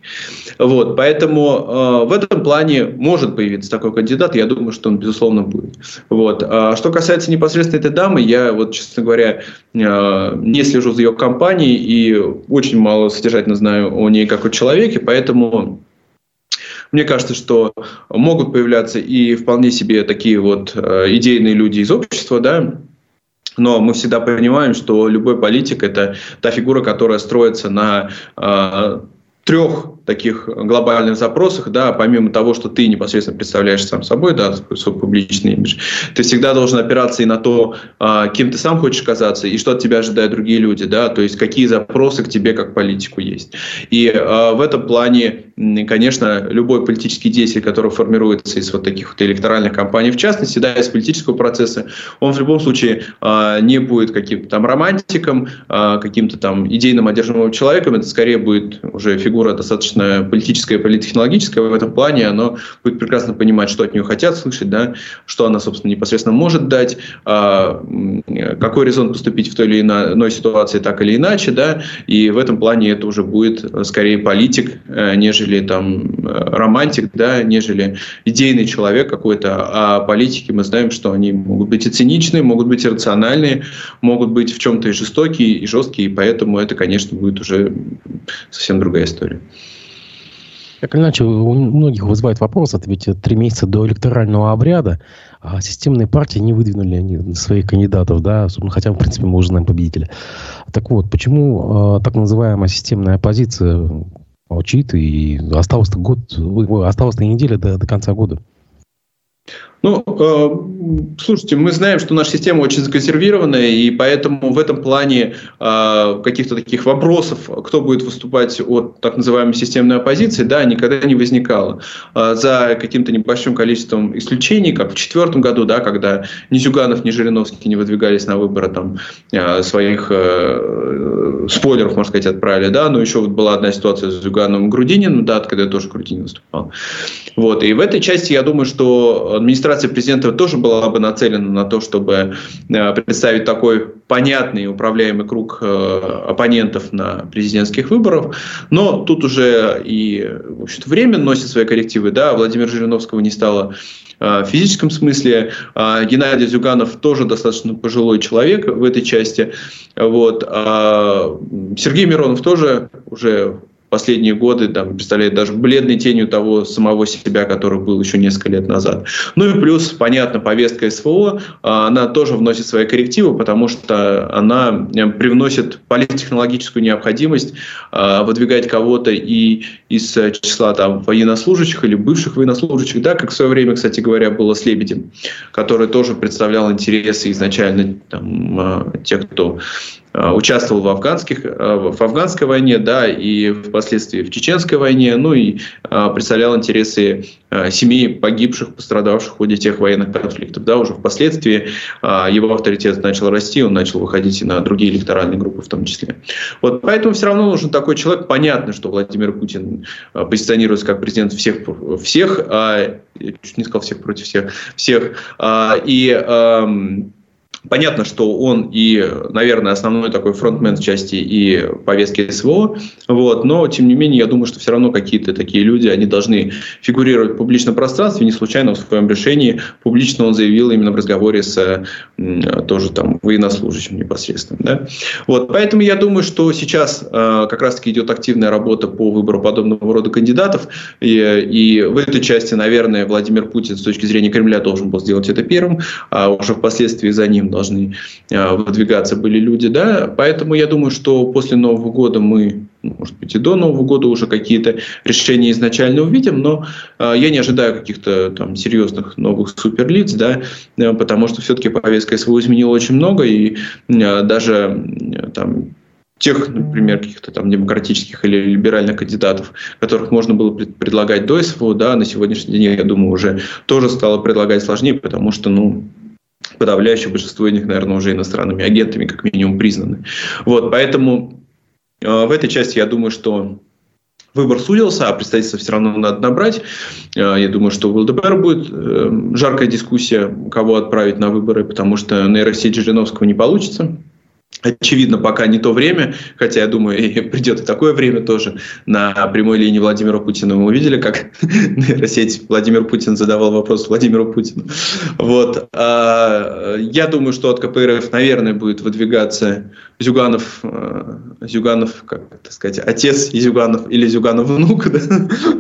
Вот, поэтому э, в этом плане может появиться такой кандидат, я думаю, что он, безусловно, будет. Вот. А что касается непосредственно этой дамы, я, вот, честно говоря, э, не слежу за ее компанией и очень мало содержательно знаю о ней как о человеке, поэтому мне кажется, что могут появляться и вполне себе такие вот э, идейные люди из общества, да, но мы всегда понимаем, что любой политик – это та фигура, которая строится на э, трех таких глобальных запросах, да, помимо того, что ты непосредственно представляешь сам собой, да, свой публичный имидж, ты всегда должен опираться и на то, а, кем ты сам хочешь казаться, и что от тебя ожидают другие люди, да, то есть какие запросы к тебе как политику есть. И а, в этом плане, конечно, любой политический деятель, который формируется из вот таких вот электоральных кампаний, в частности, да, из политического процесса, он в любом случае а, не будет каким-то там романтиком, каким-то там идейным одержимым человеком, это скорее будет уже фигура достаточно политическая, политтехнологическая в этом плане, оно будет прекрасно понимать, что от нее хотят слышать, да, что она, собственно, непосредственно может дать, а, какой резон поступить в той или иной ситуации так или иначе, да, и в этом плане это уже будет скорее политик, э, нежели там романтик, да, нежели идейный человек какой-то, а политики мы знаем, что они могут быть и циничные, могут быть и рациональные, могут быть в чем-то и жестокие, и жесткие, и поэтому это, конечно, будет уже совсем другая история. Так или иначе, у многих вызывает вопрос, это ведь три месяца до электорального обряда, а системные партии не выдвинули своих кандидатов, да, хотя, в принципе, мы уже знаем победителя. Так вот, почему э, так называемая системная оппозиция молчит, и осталось год, осталось неделя до, до конца года? Ну, э, слушайте, мы знаем, что наша система очень законсервированная, и поэтому в этом плане э, каких-то таких вопросов, кто будет выступать от так называемой системной оппозиции, да, никогда не возникало. Э, за каким-то небольшим количеством исключений, как в 2004 году, да, когда ни Зюганов, ни Жириновский не выдвигались на выборы там, э, своих э, спойлеров, можно сказать, отправили, да, но еще вот была одна ситуация с Зюгановым и Грудининым, да, когда тоже Грудинин выступал. Вот, и в этой части я думаю, что администрация администрация президента тоже была бы нацелена на то, чтобы э, представить такой понятный управляемый круг э, оппонентов на президентских выборах. Но тут уже и в время носит свои коррективы. Да, Владимира Жириновского не стало э, в физическом смысле. А Геннадий Зюганов тоже достаточно пожилой человек в этой части. Вот. А Сергей Миронов тоже уже последние годы там, представляет даже бледной тенью того самого себя, который был еще несколько лет назад. Ну и плюс, понятно, повестка СВО, а, она тоже вносит свои коррективы, потому что она э, привносит политтехнологическую необходимость а, выдвигать кого-то и из числа там, военнослужащих или бывших военнослужащих, да, как в свое время, кстати говоря, было с Лебедем, который тоже представлял интересы изначально там, а, тех, кто Э, участвовал в, афганских, э, в афганской войне, да, и впоследствии в чеченской войне, ну и э, представлял интересы семей погибших, пострадавших в ходе тех военных конфликтов. Да, уже впоследствии его авторитет начал расти, он начал выходить и на другие электоральные группы в том числе. Вот поэтому все равно нужен такой человек. Понятно, что Владимир Путин позиционируется как президент всех, всех а, я чуть не сказал всех против всех, всех, а, и эм, Понятно, что он и, наверное, основной такой фронтмен в части и повестки СВО, вот, но, тем не менее, я думаю, что все равно какие-то такие люди, они должны фигурировать в публичном пространстве, не случайно в своем решении публично он заявил именно в разговоре с тоже там военнослужащим непосредственно. Да? Вот, поэтому я думаю, что сейчас э, как раз-таки идет активная работа по выбору подобного рода кандидатов, и, и в этой части, наверное, Владимир Путин с точки зрения Кремля должен был сделать это первым, а уже впоследствии за ним должны э, выдвигаться были люди, да, поэтому я думаю, что после Нового года мы, ну, может быть, и до Нового года уже какие-то решения изначально увидим, но э, я не ожидаю каких-то там серьезных новых суперлиц, да, э, потому что все-таки повестка СВО изменила очень много, и э, даже э, там тех, например, каких-то там демократических или либеральных кандидатов, которых можно было предлагать до СВО, да, на сегодняшний день, я думаю, уже тоже стало предлагать сложнее, потому что, ну, подавляющее большинство из них, наверное, уже иностранными агентами, как минимум, признаны. Вот, поэтому э, в этой части я думаю, что выбор судился, а представительство все равно надо набрать. Э, я думаю, что в ЛДПР будет э, жаркая дискуссия, кого отправить на выборы, потому что нейросеть Жириновского не получится. Очевидно, пока не то время, хотя, я думаю, и придет и такое время тоже. На прямой линии Владимира Путина мы увидели, как нейросеть Владимир Путин задавал вопрос Владимиру Путину. Вот. А, я думаю, что от КПРФ, наверное, будет выдвигаться Зюганов, э, Зюганов, как так сказать, отец Зюганов или Зюганов внук да,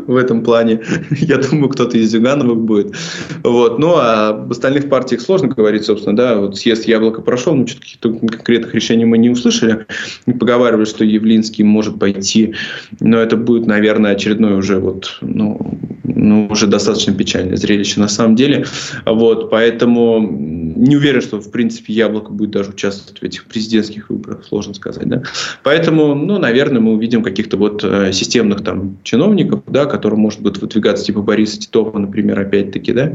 в этом плане. Я думаю, кто-то из Зюгановых будет. Вот. Ну, а об остальных партиях сложно говорить, собственно, да, вот съезд Яблоко прошел, но что-то каких-то конкретных решений мы не услышали. Поговаривали, что Явлинский может пойти, но это будет, наверное, очередной уже вот, ну, ну, уже достаточно печальное зрелище на самом деле. Вот, поэтому не уверен, что, в принципе, Яблоко будет даже участвовать в этих президентских выборах, сложно сказать. Да? Поэтому, ну, наверное, мы увидим каких-то вот э, системных там чиновников, да, которые, может быть, выдвигаться, типа Бориса Титова, например, опять-таки, да.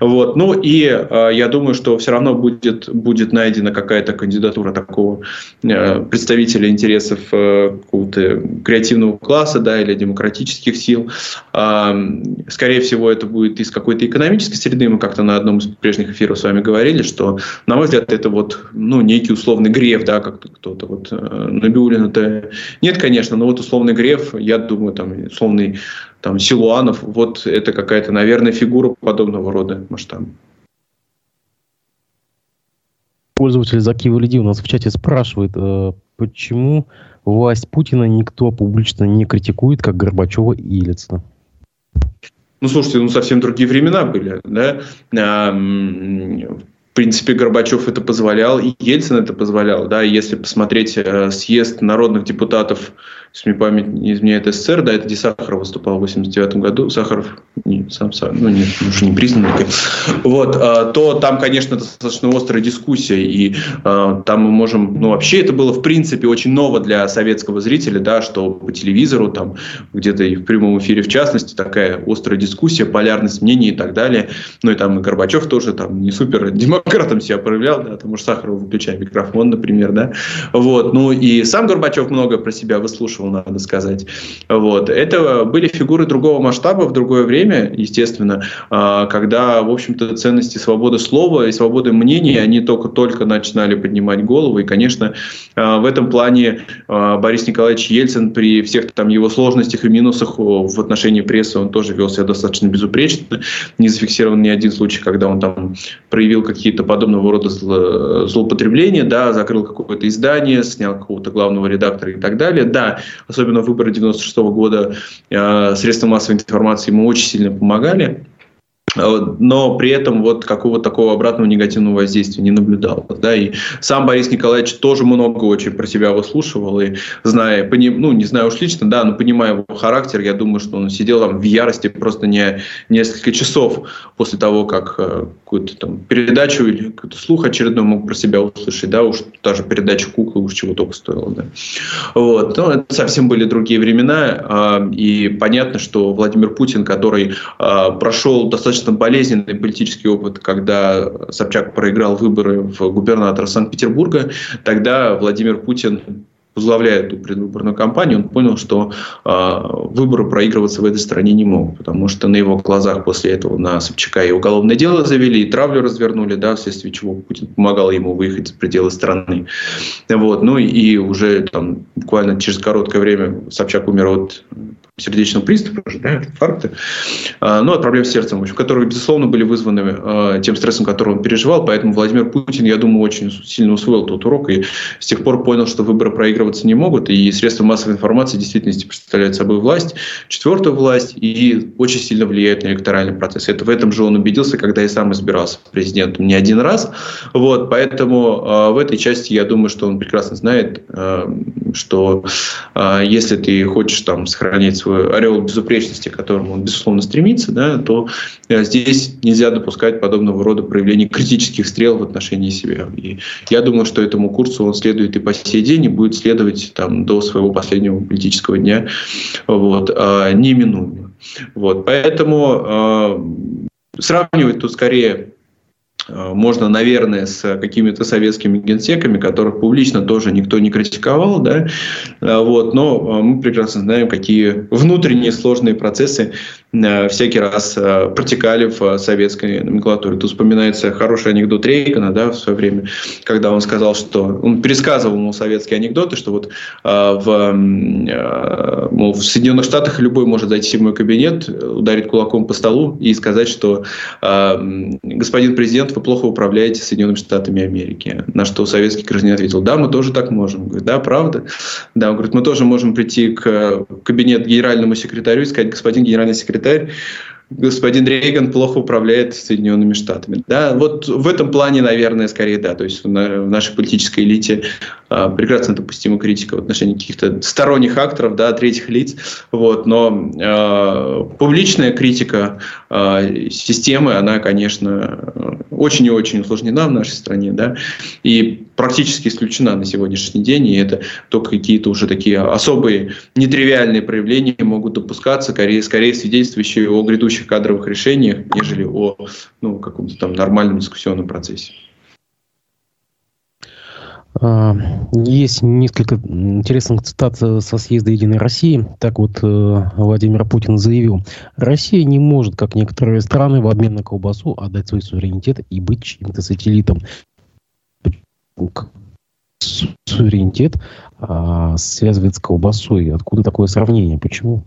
Вот. Ну, и э, я думаю, что все равно будет, будет найдена какая-то кандидатура такого э, представителя интересов э, какого-то креативного класса, да, или демократических сил. Скорее всего, это будет из какой-то экономической среды. Мы как-то на одном из прежних эфиров с вами говорили, что, на мой взгляд, это вот, ну, некий условный греф, да, как кто-то вот э, Набиулин это нет, конечно, но вот условный греф, я думаю, там, условный там, Силуанов, вот это какая-то, наверное, фигура подобного рода масштаба. Пользователь Заки Валиди у нас в чате спрашивает, э, почему власть Путина никто публично не критикует, как Горбачева и Ельцина? Ну, слушайте, ну совсем другие времена были, да. В принципе, Горбачев это позволял, и Ельцин это позволял. Да? Если посмотреть э, съезд народных депутатов если мне память не изменяет СССР, да, это где выступал в 89 году, Сахаров, не, сам, сам ну нет, уже не признанный, вот, а, то там, конечно, достаточно острая дискуссия, и а, там мы можем, ну, вообще это было, в принципе, очень ново для советского зрителя, да, что по телевизору, там, где-то и в прямом эфире, в частности, такая острая дискуссия, полярность мнений и так далее, ну, и там и Горбачев тоже там не супер демократом себя проявлял, да, потому что Сахаров выключая микрофон, например, да, вот, ну, и сам Горбачев много про себя выслушивал, надо сказать. Вот. Это были фигуры другого масштаба в другое время, естественно, а, когда, в общем-то, ценности свободы слова и свободы мнений, они только-только начинали поднимать голову. И, конечно, а, в этом плане а, Борис Николаевич Ельцин при всех там его сложностях и минусах в отношении прессы, он тоже вел себя достаточно безупречно. Не зафиксирован ни один случай, когда он там проявил какие-то подобного рода злоупотребления, да, закрыл какое-то издание, снял какого-то главного редактора и так далее. Да, особенно выборы 96 -го года, э, средства массовой информации ему очень сильно помогали. А но при этом вот какого-то такого обратного негативного воздействия не наблюдал. Да, и сам Борис Николаевич тоже много очень про себя выслушивал, и зная, пони, ну, не знаю уж лично, да, но понимая его характер, я думаю, что он сидел там в ярости просто не несколько часов после того, как э, какую-то там передачу или какой-то слух очередной мог про себя услышать, да, уж даже передача куклы уж чего только стоило, да. Вот, но это совсем были другие времена, э, и понятно, что Владимир Путин, который э, прошел достаточно достаточно болезненный политический опыт, когда Собчак проиграл выборы в губернатора Санкт-Петербурга. Тогда Владимир Путин возглавляя эту предвыборную кампанию, он понял, что э, выборы проигрываться в этой стране не могут, потому что на его глазах после этого на Собчака и уголовное дело завели, и травлю развернули, да, вследствие чего Путин помогал ему выехать за пределы страны. Вот, ну и уже там буквально через короткое время Собчак умер от сердечного приступа, да, инфаркта, а, ну, от проблем с сердцем, в общем, которые, безусловно, были вызваны а, тем стрессом, который он переживал, поэтому Владимир Путин, я думаю, очень сильно усвоил тот урок и с тех пор понял, что выборы проигрываться не могут, и средства массовой информации в действительности представляют собой власть, четвертую власть, и очень сильно влияют на электоральный процесс. Это в этом же он убедился, когда и сам избирался президентом не один раз, вот, поэтому э, в этой части я думаю, что он прекрасно знает, что если ты хочешь там сохранять свой ореол безупречности, к которому он, безусловно, стремится, да, то э, здесь нельзя допускать подобного рода проявлений критических стрел в отношении себя. И я думаю, что этому курсу он следует и по сей день, и будет следовать там, до своего последнего политического дня вот, а, неминуемо. Вот, поэтому э, сравнивать тут скорее можно, наверное, с какими-то советскими генсеками, которых публично тоже никто не критиковал, да, э, вот, но э, мы прекрасно знаем, какие внутренние сложные процессы всякий раз протекали в советской номенклатуре. Тут вспоминается хороший анекдот Рейгана, да, в свое время, когда он сказал, что он пересказывал ему советские анекдоты, что вот в, мол, в Соединенных Штатах любой может зайти в мой кабинет, ударить кулаком по столу и сказать, что господин президент вы плохо управляете Соединенными Штатами Америки. На что советский гражданин ответил, да, мы тоже так можем. Говорит, да, правда? Да, он говорит, мы тоже можем прийти к кабинет генеральному секретарю и сказать, господин генеральный секретарь, that господин Рейган плохо управляет Соединенными Штатами. Да, вот в этом плане, наверное, скорее да. То есть в нашей политической элите а, прекрасно допустима критика в отношении каких-то сторонних акторов, да, третьих лиц. Вот, но э, публичная критика э, системы, она, конечно, очень и очень усложнена в нашей стране, да, и практически исключена на сегодняшний день, и это только какие-то уже такие особые нетривиальные проявления могут допускаться, скорее, скорее свидетельствующие о грядущих кадровых решениях, нежели о ну, каком-то там нормальном дискуссионном процессе. А, есть несколько интересных цитат со съезда Единой России. Так вот, э, Владимир Путин заявил, Россия не может, как некоторые страны, в обмен на колбасу отдать свой суверенитет и быть чьим-то сателлитом. Суверенитет а, связывает с колбасой. Откуда такое сравнение? Почему?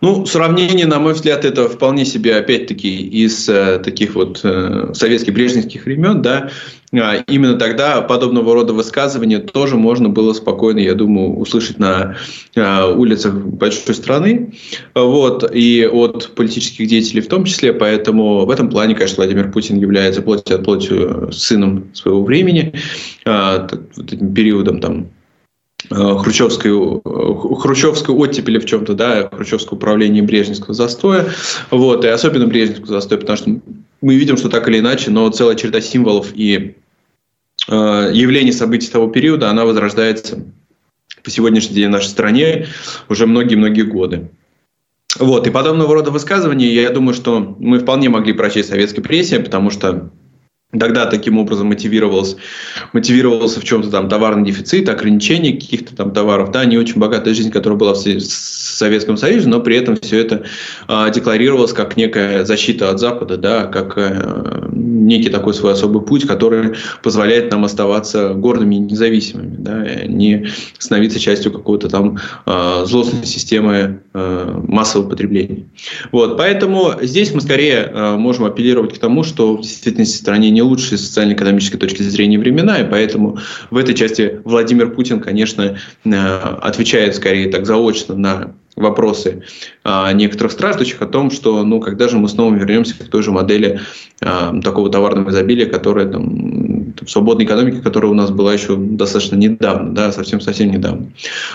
Ну, сравнение, на мой взгляд, это вполне себе, опять-таки, из э, таких вот э, советских брежневских времен, да, а, именно тогда подобного рода высказывания тоже можно было спокойно, я думаю, услышать на а, улицах большой страны, вот, и от политических деятелей в том числе, поэтому в этом плане, конечно, Владимир Путин является плоть от плоти сыном своего времени, а, вот этим периодом там Э, хрущевской, э, хрущевской оттепели в чем-то, да, хрущевского управления Брежневского застоя, вот, и особенно Брежневского застоя, потому что мы видим, что так или иначе, но целая череда символов и э, явлений событий того периода, она возрождается по сегодняшний день в нашей стране уже многие-многие годы. Вот, и подобного рода высказывания, я думаю, что мы вполне могли прочесть в советской прессе, потому что Тогда таким образом мотивировался, мотивировался в чем-то там товарный дефицит, ограничение каких-то там товаров. Да, не очень богатая жизнь, которая была в Советском Союзе, но при этом все это а, декларировалось как некая защита от Запада, да, как а, некий такой свой особый путь, который позволяет нам оставаться гордыми и независимыми, да, не становиться частью какой-то там а, злостной системы а, массового потребления. Вот, поэтому здесь мы скорее а, можем апеллировать к тому, что в действительности стране не лучшие социально-экономической точки зрения времена, и поэтому в этой части Владимир Путин, конечно, э, отвечает скорее так заочно на вопросы а, некоторых страждущих о том, что ну когда же мы снова вернемся к той же модели а, такого товарного изобилия, которая там, свободной экономике, которая у нас была еще достаточно недавно, да, совсем-совсем недавно.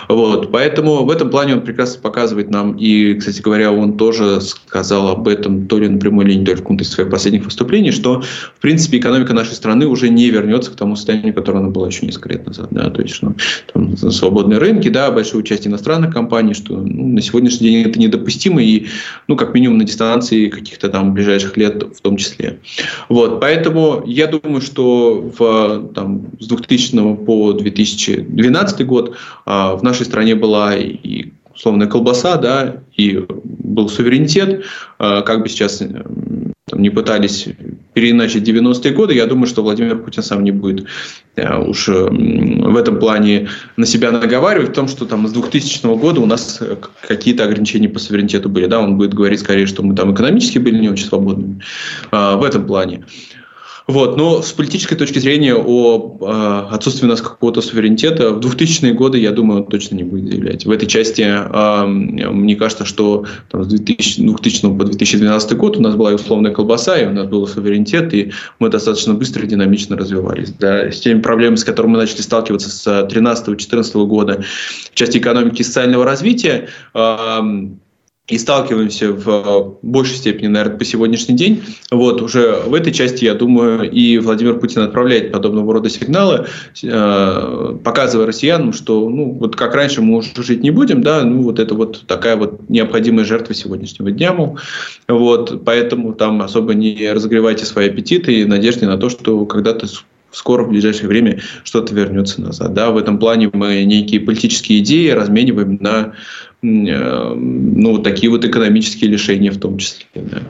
Вот, поэтому в этом плане он прекрасно показывает нам, и, кстати говоря, он тоже сказал об этом то ли на прямой линии, то ли в каком-то из своих последних выступлений, что, в принципе, экономика нашей страны уже не вернется к тому состоянию, которое она была еще несколько лет назад. Да, то есть, что там, свободные рынки, да, большое участие иностранных компаний, что ну, на сегодняшний день это недопустимо, и, ну, как минимум, на дистанции каких-то там ближайших лет в том числе. Вот, поэтому я думаю, что в, там, с 2000 по 2012 год а, в нашей стране была и условная колбаса, да, и был суверенитет, а, как бы сейчас там, не пытались переиначить 90-е годы, я думаю, что Владимир Путин сам не будет э, уж э, в этом плане на себя наговаривать, в том, что там с 2000 года у нас э, какие-то ограничения по суверенитету были. Да? Он будет говорить скорее, что мы там экономически были не очень свободными в этом плане. Вот, но с политической точки зрения о э, отсутствии у нас какого-то суверенитета в 2000-е годы, я думаю, он точно не будет заявлять. В этой части э, мне кажется, что там, с 2000, 2000 по 2012 год у нас была условная колбаса, и у нас был суверенитет, и мы достаточно быстро и динамично развивались. Да, с теми проблемами, с которыми мы начали сталкиваться с 2013-2014 года в части экономики и социального развития, э, и сталкиваемся в большей степени, наверное, по сегодняшний день. Вот уже в этой части, я думаю, и Владимир Путин отправляет подобного рода сигналы, э, показывая россиянам, что, ну, вот как раньше мы уже жить не будем, да, ну, вот это вот такая вот необходимая жертва сегодняшнего дня, мол. Вот, поэтому там особо не разогревайте свои аппетиты и надежды на то, что когда-то скоро в ближайшее время что-то вернется назад. Да, в этом плане мы некие политические идеи размениваем на Э, ну, такие вот экономические лишения в том числе. Да.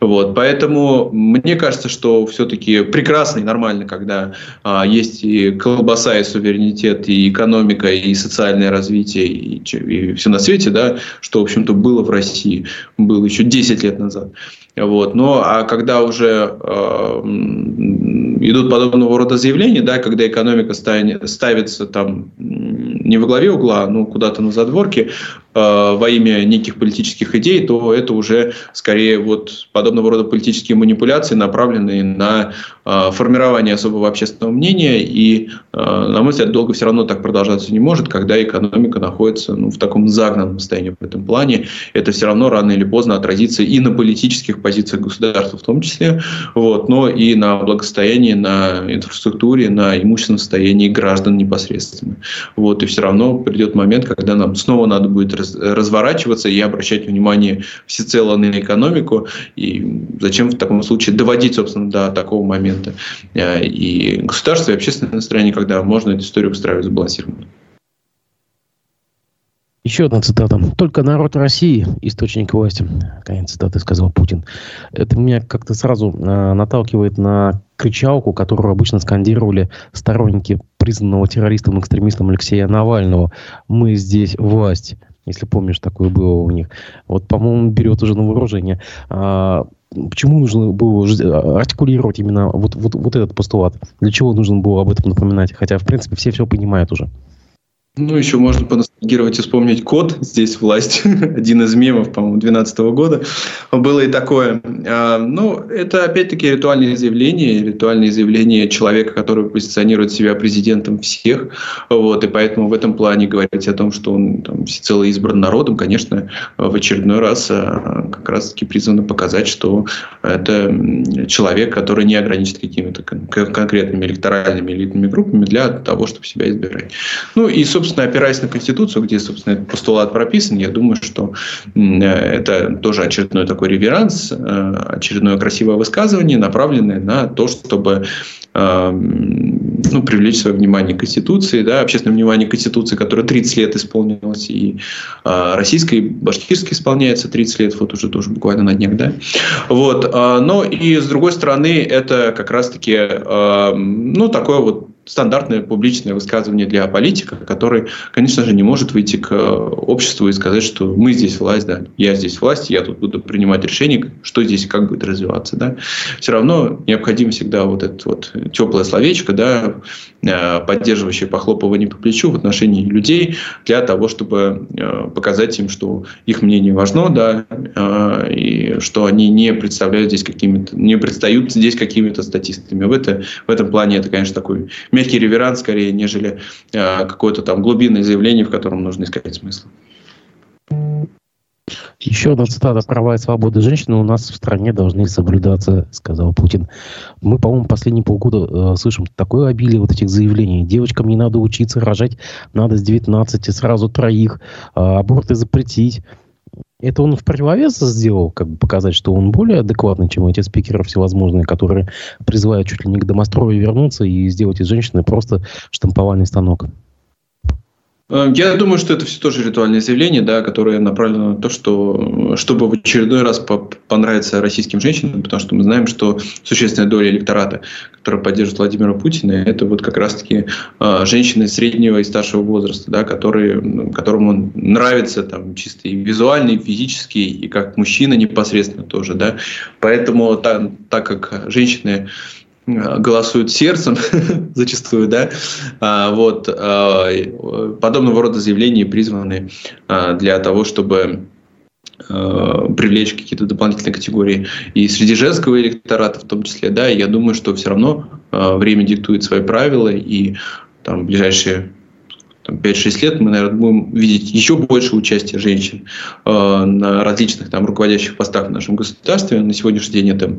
Вот, поэтому мне кажется, что все-таки прекрасно и нормально, когда а, есть и колбаса, и суверенитет, и экономика, и социальное развитие, и, и все на свете, да, что, в общем-то, было в России, было еще 10 лет назад. Вот. Но а когда уже э, идут подобного рода заявления, да, когда экономика станет, ставится там не во главе угла, ну куда-то на задворке, во имя неких политических идей, то это уже скорее вот подобного рода политические манипуляции, направленные на формирование особого общественного мнения. И, на мой взгляд, долго все равно так продолжаться не может, когда экономика находится ну, в таком загнанном состоянии в этом плане. Это все равно рано или поздно отразится и на политических позициях государства в том числе, вот, но и на благосостоянии, на инфраструктуре, на имущественном состоянии граждан непосредственно. Вот, и все равно придет момент, когда нам снова надо будет разворачиваться и обращать внимание всецело на экономику. И зачем в таком случае доводить, собственно, до такого момента э, и государство, и общественное настроение, когда можно эту историю устраивать сбалансированно. Еще одна цитата. «Только народ России – источник власти». Конец цитаты сказал Путин. Это меня как-то сразу э, наталкивает на кричалку, которую обычно скандировали сторонники признанного террористом экстремистом Алексея Навального. «Мы здесь власть». Если помнишь, такое было у них. Вот, по-моему, берет уже на вооружение. А, почему нужно было артикулировать именно вот, вот, вот этот постулат? Для чего нужно было об этом напоминать? Хотя, в принципе, все все понимают уже. Ну, еще можно поностальгировать и вспомнить код «Здесь власть», один из мемов, по-моему, 2012 года. Было и такое. А, ну, это, опять-таки, ритуальные заявления, ритуальные заявления человека, который позиционирует себя президентом всех. Вот, и поэтому в этом плане говорить о том, что он там, всецело избран народом, конечно, в очередной раз а, как раз-таки призвано показать, что это человек, который не ограничен какими-то конкретными электоральными элитными группами для того, чтобы себя избирать. Ну, и, собственно, собственно, опираясь на Конституцию, где, собственно, этот постулат прописан, я думаю, что это тоже очередной такой реверанс, э, очередное красивое высказывание, направленное на то, чтобы э, ну, привлечь свое внимание к Конституции, да, общественное внимание к Конституции, которая 30 лет исполнилась, и э, российской, и башкирской исполняется 30 лет, вот уже тоже буквально на днях, да. Вот, но и с другой стороны, это как раз-таки, ну, такое вот стандартное публичное высказывание для политика, который, конечно же, не может выйти к э, обществу и сказать, что мы здесь власть, да, я здесь власть, я тут буду принимать решения, что здесь как будет развиваться, да. Все равно необходимо всегда вот это вот теплое словечко, да, поддерживающее похлопывание по плечу в отношении людей для того, чтобы э, показать им, что их мнение важно, да, и что они не представляют здесь какими-то, не предстают здесь какими-то статистами. В, это, в этом плане это, конечно, такой мягкий реверанс скорее, нежели э, какое-то там глубинное заявление, в котором нужно искать смысл. Еще одна цитата «Права и свободы женщины у нас в стране должны соблюдаться», сказал Путин. Мы, по-моему, последние полгода э, слышим такое обилие вот этих заявлений. Девочкам не надо учиться, рожать надо с 19, сразу троих, э, аборты запретить. Это он в противовес сделал, как бы показать, что он более адекватный, чем эти спикеры всевозможные, которые призывают чуть ли не к домострою вернуться и сделать из женщины просто штамповальный станок. Э, я думаю, что это все тоже ритуальное заявление, да, которое направлено на то, что, чтобы в очередной раз понравиться российским женщинам, потому что мы знаем, что существенная доля электората, которая поддерживает Владимира Путина, это вот как раз-таки э, женщины среднего и старшего возраста, да, которые, которым нравится там, чисто и визуально, и физически, и как мужчина непосредственно тоже. Да. Поэтому так, так как женщины голосуют сердцем зачастую, да, а, вот а, подобного рода заявления призваны а, для того, чтобы привлечь какие-то дополнительные категории и среди женского электората в том числе, да, я думаю, что все равно время диктует свои правила, и там ближайшие там, 5-6 лет мы, наверное, будем видеть еще больше участия женщин э, на различных там руководящих постах в нашем государстве. На сегодняшний день это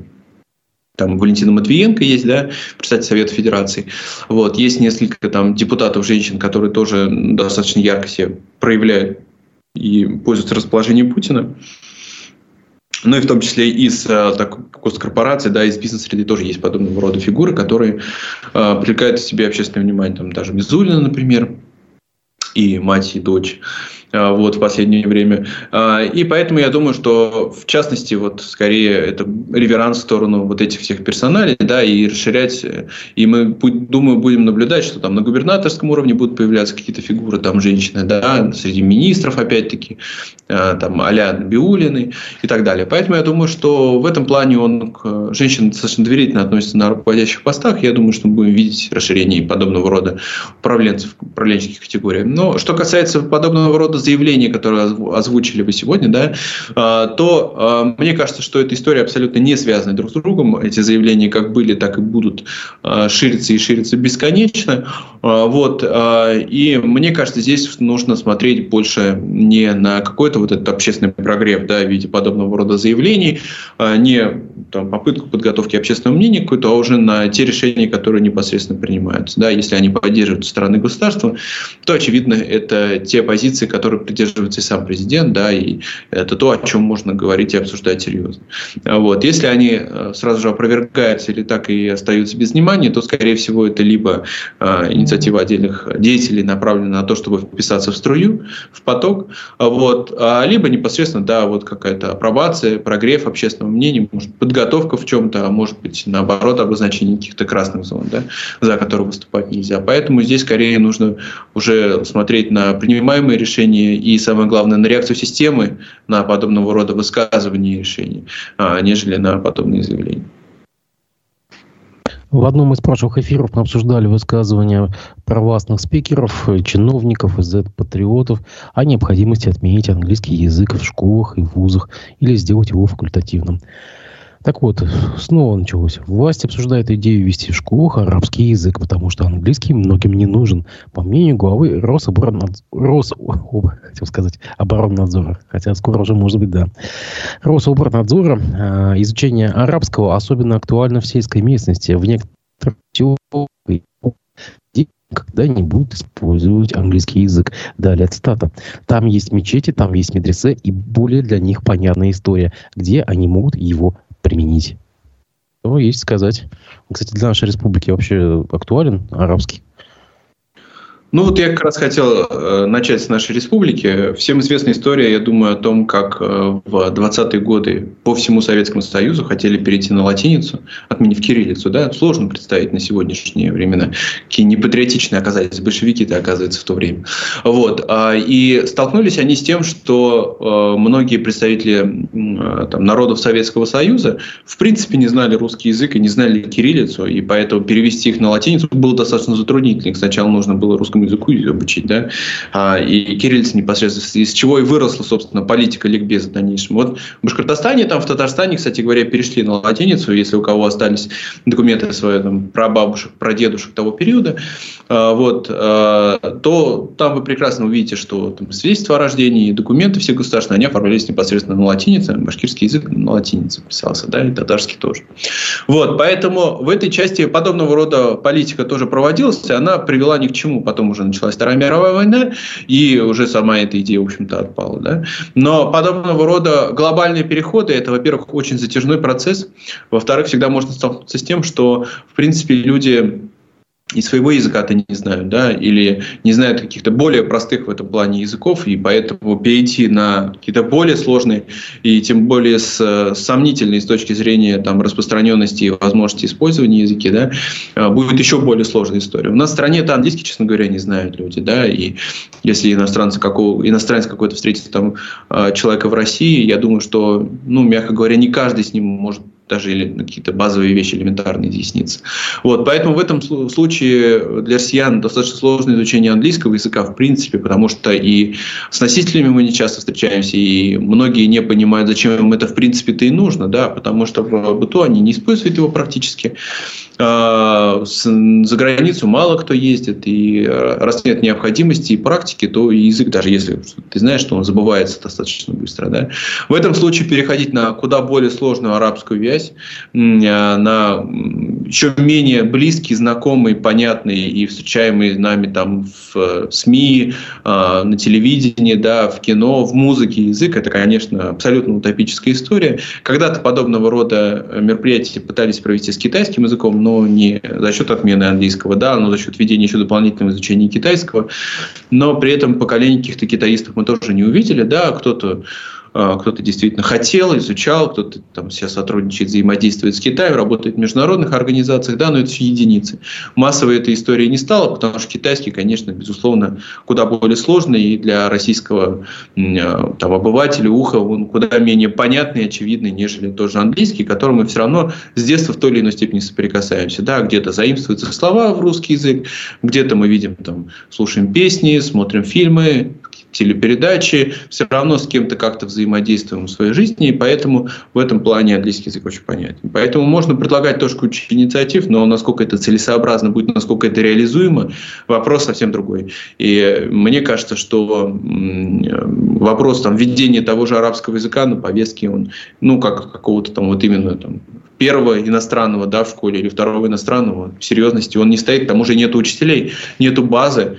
там Валентина Матвиенко есть, да, председатель Совета Федерации. Вот, есть несколько там депутатов женщин, которые тоже достаточно ярко себя проявляют и пользуются расположением Путина. Ну и в том числе из э, так, госкорпораций, да, из бизнес-среды тоже есть подобного рода фигуры, которые э, привлекают к себе общественное внимание. Там даже Мизулина, например, и мать, и дочь. А, вот, в последнее время. А, и поэтому я думаю, что в частности, вот скорее это реверанс в сторону вот этих всех персоналей, да, и расширять, и мы, думаю, будем наблюдать, что там на губернаторском уровне будут появляться какие-то фигуры, там женщины, да, среди министров опять-таки, а, там а-ля Биулины и так далее. Поэтому я думаю, что в этом плане он к женщинам достаточно доверительно относится на руководящих постах. Я думаю, что мы будем видеть расширение подобного рода управленцев, управленческих категорий. Но что касается подобного рода заявление, которое озвучили вы сегодня, да, а, то мне кажется, что эта история абсолютно не связана друг с другом. Эти заявления как были, так и будут шириться и шириться бесконечно. Вот. И мне кажется, здесь нужно смотреть больше не на какой-то вот этот общественный прогрев да, в виде подобного рода заявлений, не там, попытку подготовки общественного мнения какой-то, а уже на те решения, которые непосредственно принимаются. Да, если они поддерживают стороны государства, то, очевидно, это те позиции, которые придерживается и сам президент, да, и это то, о чем можно говорить и обсуждать серьезно. Вот. Если они э, сразу же опровергаются или так и остаются без внимания, то, скорее всего, это либо э, инициатива отдельных деятелей направлена на то, чтобы вписаться в струю, в поток, вот, а либо непосредственно, да, вот какая-то апробация, прогрев общественного мнения, может, подготовка в чем-то, а может быть, наоборот, обозначение каких-то красных зон, да, за которые выступать нельзя. Поэтому здесь скорее нужно уже смотреть на принимаемые решения и, самое главное, на реакцию системы на подобного рода высказывания и решения, а, нежели на подобные заявления. В одном из прошлых эфиров мы обсуждали высказывания провластных спикеров, чиновников, Z-патриотов о необходимости отменить английский язык в школах и вузах или сделать его факультативным. Так вот, снова началось. Власть обсуждает идею ввести в школах арабский язык, потому что английский многим не нужен. По мнению главы Рособоронадзора, Рос... хотел сказать, обороннадзора, хотя скоро уже может быть, да. Рособоронадзора э, изучение арабского особенно актуально в сельской местности. В некоторых когда не будут использовать английский язык. Далее цитата. Там есть мечети, там есть медресе и более для них понятная история, где они могут его применить. Что есть сказать. Кстати, для нашей республики вообще актуален арабский? Ну вот я как раз хотел э, начать с нашей республики. Всем известна история, я думаю, о том, как э, в 20-е годы по всему Советскому Союзу хотели перейти на латиницу, отменив кириллицу. Да? Сложно представить на сегодняшние времена, какие непатриотичные оказались большевики-то, оказывается, в то время. Вот. А, и столкнулись они с тем, что э, многие представители там, народов Советского Союза в принципе не знали русский язык и не знали кириллицу, и поэтому перевести их на латиницу было достаточно затруднительно. Сначала нужно было русскому языку обучить, да, а, и кириллица непосредственно, из чего и выросла, собственно, политика ликбеза в дальнейшем. Вот в Башкортостане, там в Татарстане, кстати говоря, перешли на латиницу, если у кого остались документы свои, там, про бабушек, про дедушек того периода, а, вот, а, то там вы прекрасно увидите, что там, свидетельство о рождении, документы все государственные, они оформлялись непосредственно на латинице, башкирский язык на латинице писался, да, и татарский тоже. Вот, поэтому в этой части подобного рода политика тоже проводилась, и она привела ни к чему. Потом уже началась Вторая мировая война, и уже сама эта идея, в общем-то, отпала. Да? Но подобного рода глобальные переходы – это, во-первых, очень затяжной процесс, во-вторых, всегда можно столкнуться с тем, что, в принципе, люди и своего языка-то не знают, да, или не знают каких-то более простых в этом плане языков, и поэтому перейти на какие-то более сложные и тем более с, сомнительные с точки зрения там, распространенности и возможности использования языки, да, а, будет еще более сложная история. У нас в стране-то английский, честно говоря, не знают люди, да, и если иностранцы какого, иностранец какой-то встретит там а, человека в России, я думаю, что, ну, мягко говоря, не каждый с ним может даже или какие-то базовые вещи элементарные изъясниться. Вот, поэтому в этом случае для россиян достаточно сложное изучение английского языка в принципе, потому что и с носителями мы не часто встречаемся, и многие не понимают, зачем им это в принципе-то и нужно, да, потому что в быту они не используют его практически. А, за границу мало кто ездит, и э, раз нет необходимости и практики, то язык, даже если ты знаешь, что он забывается достаточно быстро. Да? В этом случае переходить на куда более сложную арабскую связь, а, на еще менее близкий, знакомый, понятный и встречаемый нами там в СМИ, а, на телевидении, да, в кино, в музыке язык, это, конечно, абсолютно утопическая история. Когда-то подобного рода мероприятия пытались провести с китайским языком, но не за счет отмены английского, да, но за счет введения еще дополнительного изучения китайского. Но при этом поколение каких-то китаистов мы тоже не увидели, да, кто-то кто-то действительно хотел, изучал, кто-то там сейчас сотрудничает, взаимодействует с Китаем, работает в международных организациях, да, но это все единицы. Массовой этой истории не стало, потому что китайский, конечно, безусловно, куда более сложный, и для российского а, там, обывателя уха он куда менее понятный очевидный, нежели тот же английский, к которому мы все равно с детства в той или иной степени соприкасаемся. Да, где-то заимствуются слова в русский язык, где-то мы видим, там, слушаем песни, смотрим фильмы, телепередачи, все равно с кем-то как-то взаимодействуем в своей жизни, и поэтому в этом плане английский язык очень понятен. Поэтому можно предлагать тоже кучу инициатив, но насколько это целесообразно будет, насколько это реализуемо, вопрос совсем другой. И мне кажется, что вопрос там, введения того же арабского языка на повестке, он, ну, как какого-то там вот именно там, первого иностранного да, в школе или второго иностранного серьезности он не стоит, к тому же нет учителей, нету базы,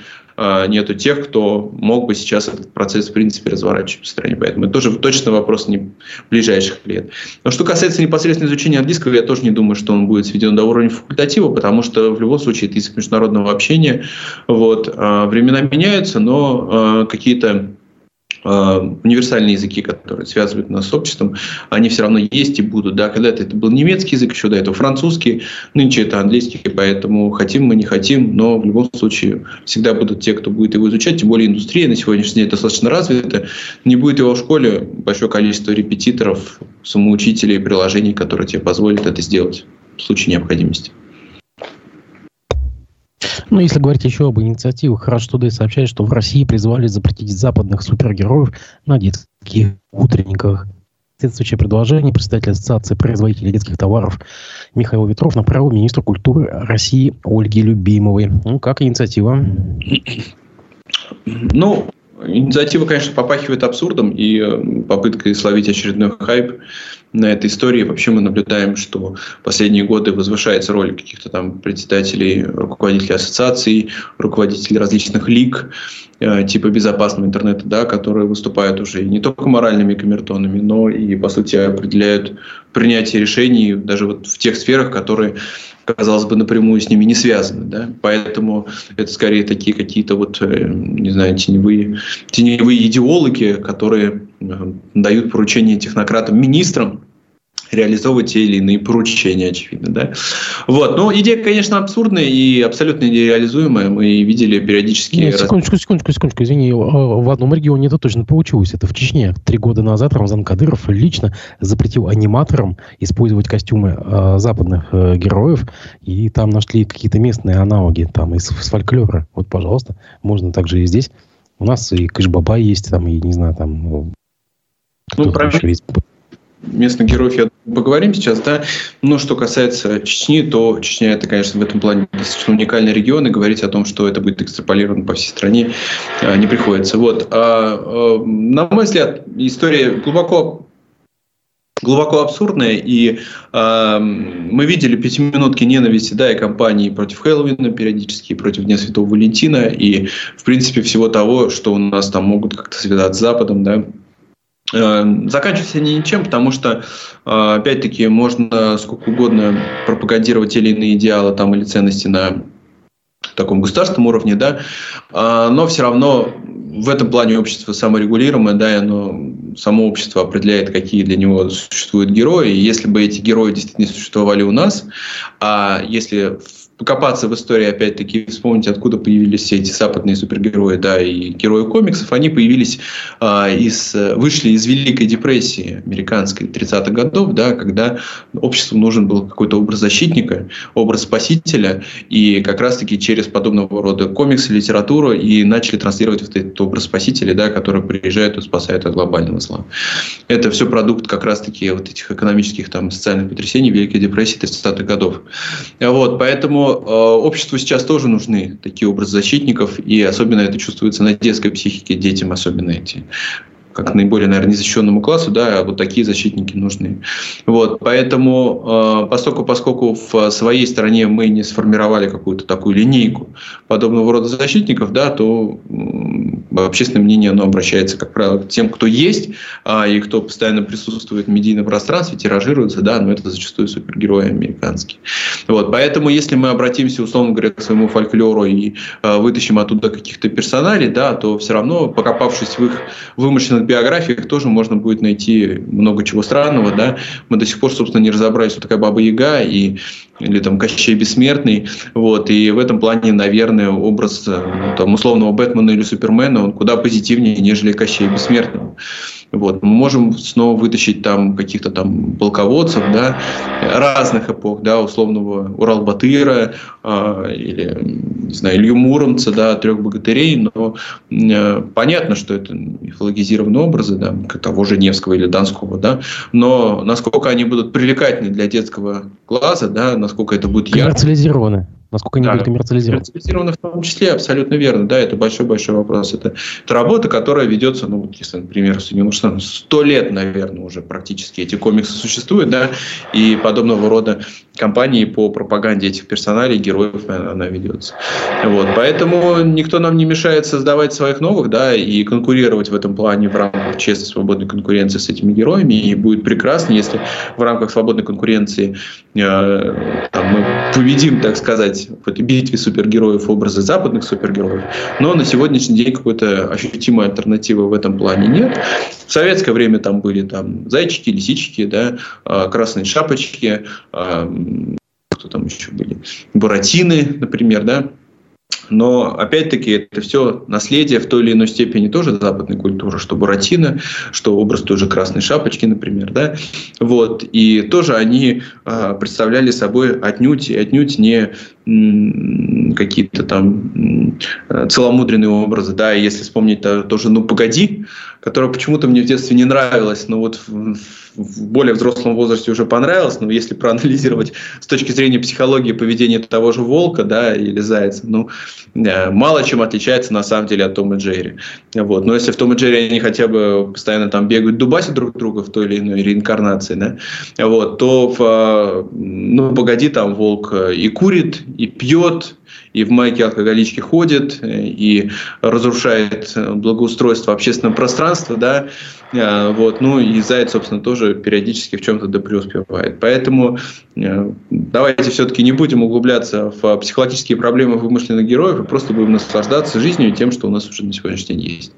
нету тех, кто мог бы сейчас этот процесс в принципе разворачивать в стране. Поэтому это тоже точно вопрос не ближайших лет. Но что касается непосредственно изучения английского, я тоже не думаю, что он будет сведен до уровня факультатива, потому что в любом случае это язык международного общения. Вот. А, времена меняются, но а, какие-то Э, универсальные языки, которые связывают нас с обществом, они все равно есть и будут. Да? Когда-то это был немецкий язык, еще до этого французский, нынче это английский, поэтому хотим мы, не хотим, но в любом случае всегда будут те, кто будет его изучать, тем более индустрия на сегодняшний день достаточно развита, не будет его в школе большое количество репетиторов, самоучителей, приложений, которые тебе позволят это сделать в случае необходимости. Ну, если говорить еще об инициативах, Rush Today сообщает, что в России призвали запретить западных супергероев на детских утренниках. Соответствующее предложение председатель Ассоциации производителей детских товаров Михаил Ветров направил министру культуры России Ольге Любимовой. Ну, как инициатива? Ну, Инициатива, конечно, попахивает абсурдом и э, попыткой словить очередной хайп на этой истории. Вообще мы наблюдаем, что последние годы возвышается роль каких-то там председателей, руководителей ассоциаций, руководителей различных лиг э, типа безопасного интернета, да, которые выступают уже не только моральными камертонами, но и, по сути, определяют принятие решений даже вот в тех сферах, которые казалось бы, напрямую с ними не связаны. Да? Поэтому это скорее такие какие-то вот, э, не знаю, теневые, теневые идеологи, которые э, дают поручения технократам, министрам, реализовывать те или иные поручения, очевидно. Да? Вот. Но идея, конечно, абсурдная и абсолютно нереализуемая. Мы видели периодически... Нет, секундочку, секундочку, секундочку, извини. В одном регионе это точно получилось. Это в Чечне. Три года назад Рамзан Кадыров лично запретил аниматорам использовать костюмы э, западных э, героев, и там нашли какие-то местные аналоги там из, из фольклора. Вот, пожалуйста, можно также и здесь. У нас и Кышбаба есть, там, и не знаю, там... Ну, про... есть местных героев я поговорим сейчас, да. Но что касается Чечни, то Чечня это, конечно, в этом плане достаточно уникальный регион, и говорить о том, что это будет экстраполировано по всей стране, а, не приходится. Вот. А, а, на мой взгляд, история глубоко глубоко абсурдная, и э, мы видели пятиминутки ненависти, да, и кампании против Хэллоуина периодически, против Дня Святого Валентина, и, в принципе, всего того, что у нас там могут как-то связать с Западом, да, заканчиваются они ничем, потому что, э, опять-таки, можно сколько угодно пропагандировать те или иные идеалы там, или ценности на таком государственном уровне, да, а, но все равно в этом плане общество саморегулируемое, да, и оно, само общество определяет, какие для него существуют герои. И если бы эти герои действительно существовали у нас, а если покопаться в истории, опять-таки, вспомнить, откуда появились все эти западные супергерои, да, и герои комиксов, они появились а, из, вышли из Великой депрессии американской 30-х годов, да, когда обществу нужен был какой-то образ защитника, образ спасителя, и как раз-таки через подобного рода комиксы, литературу и начали транслировать вот этот образ спасителя, да, который приезжает и спасает от глобального зла. Это все продукт как раз-таки вот этих экономических там социальных потрясений Великой депрессии 30-х годов. Вот, поэтому Э, обществу сейчас тоже нужны такие образы защитников, и особенно это чувствуется на детской психике, детям особенно эти как наиболее, наверное, незащищенному классу, да, вот такие защитники нужны. Вот, поэтому, э, поскольку, поскольку в своей стране мы не сформировали какую-то такую линейку подобного рода защитников, да, то общественное мнение, оно обращается, как правило, к тем, кто есть, а, и кто постоянно присутствует в медийном пространстве, тиражируется, да, но это зачастую супергерои американские. Вот, поэтому, если мы обратимся, условно говоря, к своему фольклору и а, вытащим оттуда каких-то персоналей, да, то все равно, покопавшись в их вымышленных биографиях, тоже можно будет найти много чего странного, да. Мы до сих пор, собственно, не разобрались, что такая Баба Яга, и или там Кощей Бессмертный, вот, и в этом плане, наверное, образ ну, там, условного Бэтмена или Супермена, он куда позитивнее, нежели Кощей Бессмертного. Вот. Мы можем снова вытащить там каких-то там полководцев, да, разных эпох, да, условного Урал-Батыра э, или, не знаю, Илью Муромца, да, трех богатырей, но э, понятно, что это мифологизированные образы, да, того же Невского или Донского, да, но насколько они будут привлекательны для детского глаза, да, насколько это будет ярко. Коммерциализированы. Насколько они да, будут коммерциализированы? Коммерциализированы в том числе, абсолютно верно. Да, это большой-большой вопрос. Это, это работа, которая ведется, ну, вот, если, например, ну, сто лет, наверное, уже практически эти комиксы существуют, да, и подобного рода кампании по пропаганде этих персоналей, героев она ведется. Вот, поэтому никто нам не мешает создавать своих новых, да, и конкурировать в этом плане в рамках честной свободной конкуренции с этими героями, и будет прекрасно, если в рамках свободной конкуренции э, там, мы победим, так сказать, показать в этой битве супергероев образы западных супергероев, но на сегодняшний день какой-то ощутимой альтернативы в этом плане нет. В советское время там были там зайчики, лисички, да, а, красные шапочки, а, кто там еще были, буратины, например, да, но, опять-таки, это все наследие в той или иной степени тоже западной культуры, что Буратино, что образ той же Красной Шапочки, например. Да? Вот. И тоже они э, представляли собой отнюдь и отнюдь не какие-то там целомудренные образы, да, и если вспомнить то, тоже «Ну, погоди», которая почему-то мне в детстве не нравилась, но вот в, в более взрослом возрасте уже понравилась, но если проанализировать с точки зрения психологии поведения того же волка, да, или зайца, ну, э, мало чем отличается на самом деле от Тома и Джерри. Вот. Но если в Том и Джерри они хотя бы постоянно там бегают, дубасят друг друга в той или иной реинкарнации, да, вот, то в, э, ну, погоди, там волк и курит, и пьет, и в майке алкоголички ходит, и разрушает благоустройство общественного пространства, да, а, вот, ну и Заяц, собственно, тоже периодически в чем-то да преуспевает. Поэтому э, давайте все-таки не будем углубляться в психологические проблемы вымышленных героев, и просто будем наслаждаться жизнью и тем, что у нас уже на сегодняшний день есть.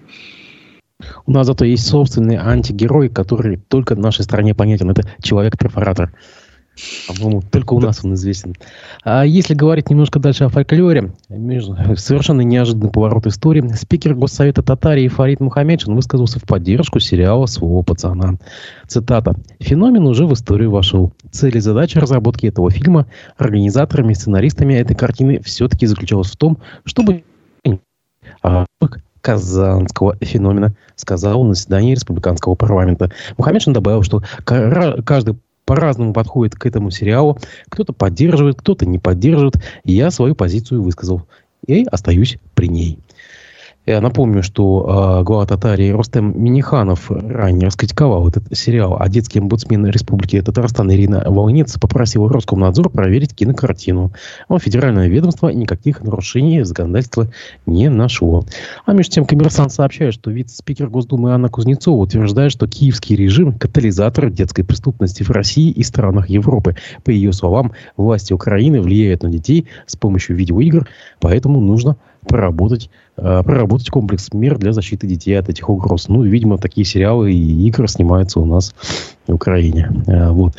У нас зато есть собственный антигерой, который только нашей стране понятен. Это человек-перфоратор. По-моему, только у нас он известен. А если говорить немножко дальше о фольклоре, совершенно неожиданный поворот истории. Спикер Госсовета Татарии Фарид Мухаммедшин высказался в поддержку сериала «Своего пацана». Цитата. «Феномен уже в историю вошел. Цель и задача разработки этого фильма организаторами и сценаристами этой картины все-таки заключалась в том, чтобы казанского феномена, сказал на заседании республиканского парламента. Мухаммедшин добавил, что каждый по-разному подходит к этому сериалу. Кто-то поддерживает, кто-то не поддерживает. Я свою позицию высказал. И остаюсь при ней. Я напомню, что э, глава Татарии Рустем Миниханов ранее раскритиковал этот сериал, а детский омбудсмен Республики Татарстан Ирина Волнец попросила Роскомнадзор проверить кинокартину. Но федеральное ведомство никаких нарушений законодательства не нашло. А между тем коммерсант сообщает, что вице-спикер Госдумы Анна Кузнецова утверждает, что киевский режим – катализатор детской преступности в России и странах Европы. По ее словам, власти Украины влияют на детей с помощью видеоигр, поэтому нужно проработать, э, проработать комплекс мер для защиты детей от этих угроз. Ну, видимо, такие сериалы и игры снимаются у нас в Украине. Э, вот.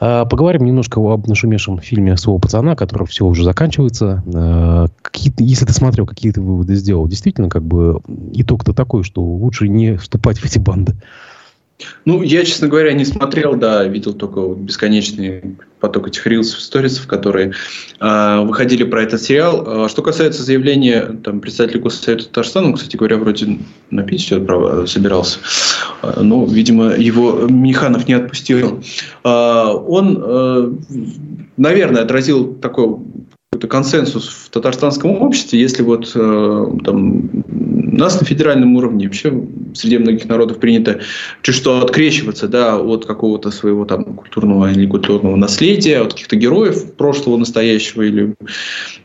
А, поговорим немножко об нашумевшем фильме «Слово пацана», который все уже заканчивается. Э, если ты смотрел, какие ты выводы сделал, действительно, как бы итог-то такой, что лучше не вступать в эти банды. Ну, я, честно говоря, не смотрел, да, видел только бесконечный поток этих рилсов, сторисов, которые э, выходили про этот сериал. А, что касается заявления там, представителя Госсовета Татарстана, он, кстати говоря, вроде на Питере право собирался, э, ну, видимо, его Миханов не отпустил. Э, он, э, наверное, отразил такой какой-то консенсус в татарстанском обществе, если вот э, там, нас на федеральном уровне вообще среди многих народов принято чуть что открещиваться да, от какого-то своего там культурного или культурного наследия, от каких-то героев прошлого, настоящего или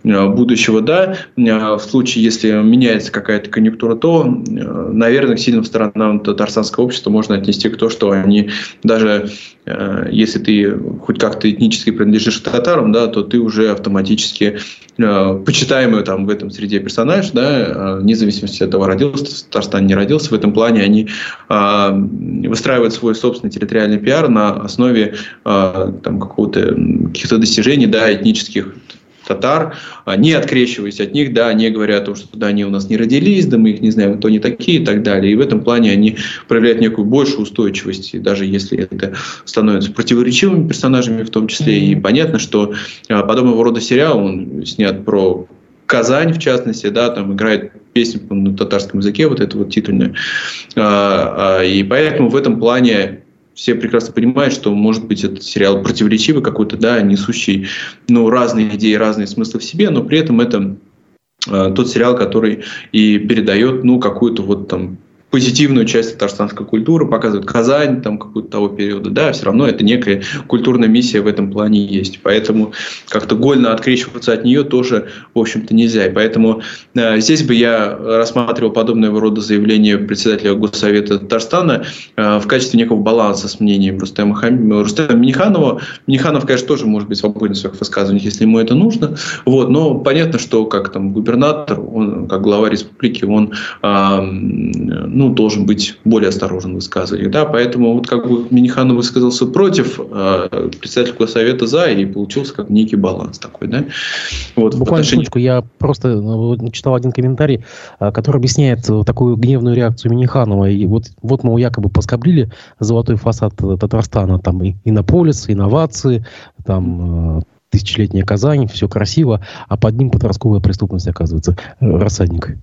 э, будущего. Да. Э, в случае, если меняется какая-то конъюнктура, то, э, наверное, к сильным сторонам татарстанского общества можно отнести к тому, что они даже Э, если ты хоть как-то этнически принадлежишь к татарам, да, то ты уже автоматически э, почитаемый там в этом среде персонаж, да, э, вне зависимости от того, родился в Татарстане, не родился. В этом плане они э, выстраивают свой собственный территориальный пиар на основе э, там, какого-то, каких-то достижений да, этнических татар, а, не открещиваясь от них, да, не говоря о том, что да, они у нас не родились, да мы их не знаем, кто они такие и так далее. И в этом плане они проявляют некую большую устойчивость, даже если это становится противоречивыми персонажами в том числе. И понятно, что а, подобного рода сериал, он снят про Казань, в частности, да, там играет песня на татарском языке, вот это вот титульная. И поэтому в этом плане все прекрасно понимают, что может быть этот сериал противоречивый какой-то, да, несущий ну, разные идеи, разные смыслы в себе, но при этом это э, тот сериал, который и передает ну, какую-то вот там позитивную часть татарстанской культуры, показывает Казань там какого-то того периода, да, все равно это некая культурная миссия в этом плане есть. Поэтому как-то гольно открещиваться от нее тоже, в общем-то, нельзя. И поэтому э, здесь бы я рассматривал подобного рода заявление председателя Госсовета Татарстана э, в качестве некого баланса с мнением Рустема, Хам... Рустема Миниханова. Миниханов, конечно, тоже может быть свободен в своих высказываниях, если ему это нужно. Вот, но понятно, что как там губернатор, он, как глава республики, он э, ну, должен быть более осторожен в высказываниях. Да? Поэтому вот как бы Миниханов высказался против, э, председатель Госсовета за, и получился как некий баланс такой. Да? Вот, Буквально отношении... секундочку, я просто ну, читал один комментарий, э, который объясняет такую гневную реакцию Миниханова. И вот, вот мы якобы поскоблили золотой фасад Татарстана, там и иннополис, инновации, там э, тысячелетняя Казань, все красиво, а под ним подростковая преступность, оказывается, э, рассадник.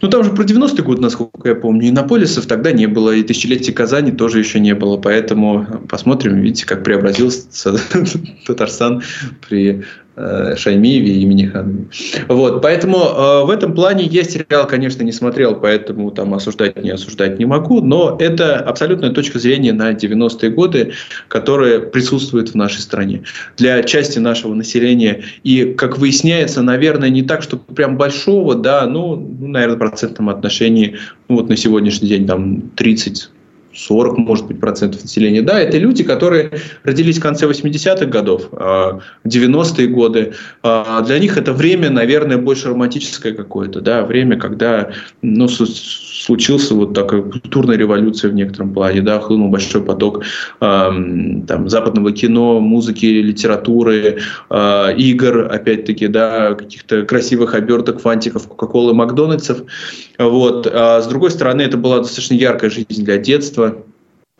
Ну, там же про 90-й год, насколько я помню, и Наполисов тогда не было, и тысячелетия Казани тоже еще не было. Поэтому посмотрим, видите, как преобразился Татарстан при Шаймиеве и имени Ханми. Вот, поэтому э, в этом плане я сериал, конечно, не смотрел, поэтому там осуждать, не осуждать не могу, но это абсолютная точка зрения на 90-е годы, которая присутствует в нашей стране. Для части нашего населения и, как выясняется, наверное, не так, что прям большого, да, ну, ну наверное, в процентном отношении, ну, вот на сегодняшний день там 30 40, может быть, процентов населения. Да, это люди, которые родились в конце 80-х годов, 90-е а, годы. А, для них это время, наверное, больше романтическое какое-то, да, время, когда ну, случился вот такая культурная революция в некотором плане, да, хлынул большой поток там, западного кино, музыки, литературы, игр, опять-таки, да, каких-то красивых оберток, фантиков, Кока-Колы, Макдональдсов. Вот. А с другой стороны, это была достаточно яркая жизнь для детства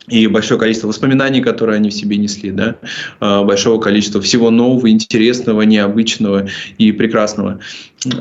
и большое количество воспоминаний, которые они в себе несли, да, а, большого количества всего нового, интересного, необычного и прекрасного.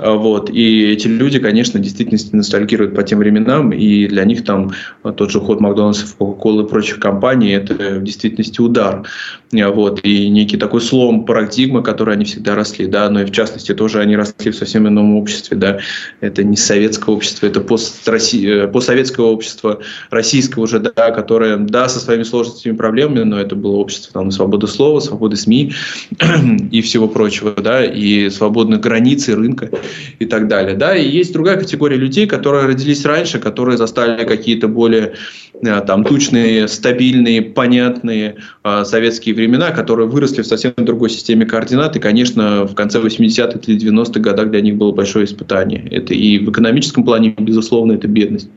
А, вот. И эти люди, конечно, действительно ностальгируют по тем временам, и для них там тот же ход Макдональдсов, Кока-Колы и прочих компаний – это в действительности удар. А, вот. И некий такой слом парадигмы, который они всегда росли. Да? Но и в частности тоже они росли в совсем ином обществе. Да? Это не советское общество, это построссия, э, постсоветское общество, российское уже, да, которое, да, со своими сложностями и проблемами, но это было общество там, свободы слова, свободы СМИ и всего прочего, да, и свободных границ и рынка и так далее. Да? И есть другая категория людей, которые родились раньше, которые застали какие-то более э, там, тучные, стабильные, понятные э, советские времена, которые выросли в совсем другой системе координат. И, конечно, в конце 80-х или 90-х годах для них было большое испытание. Это и в экономическом плане, безусловно, это бедность.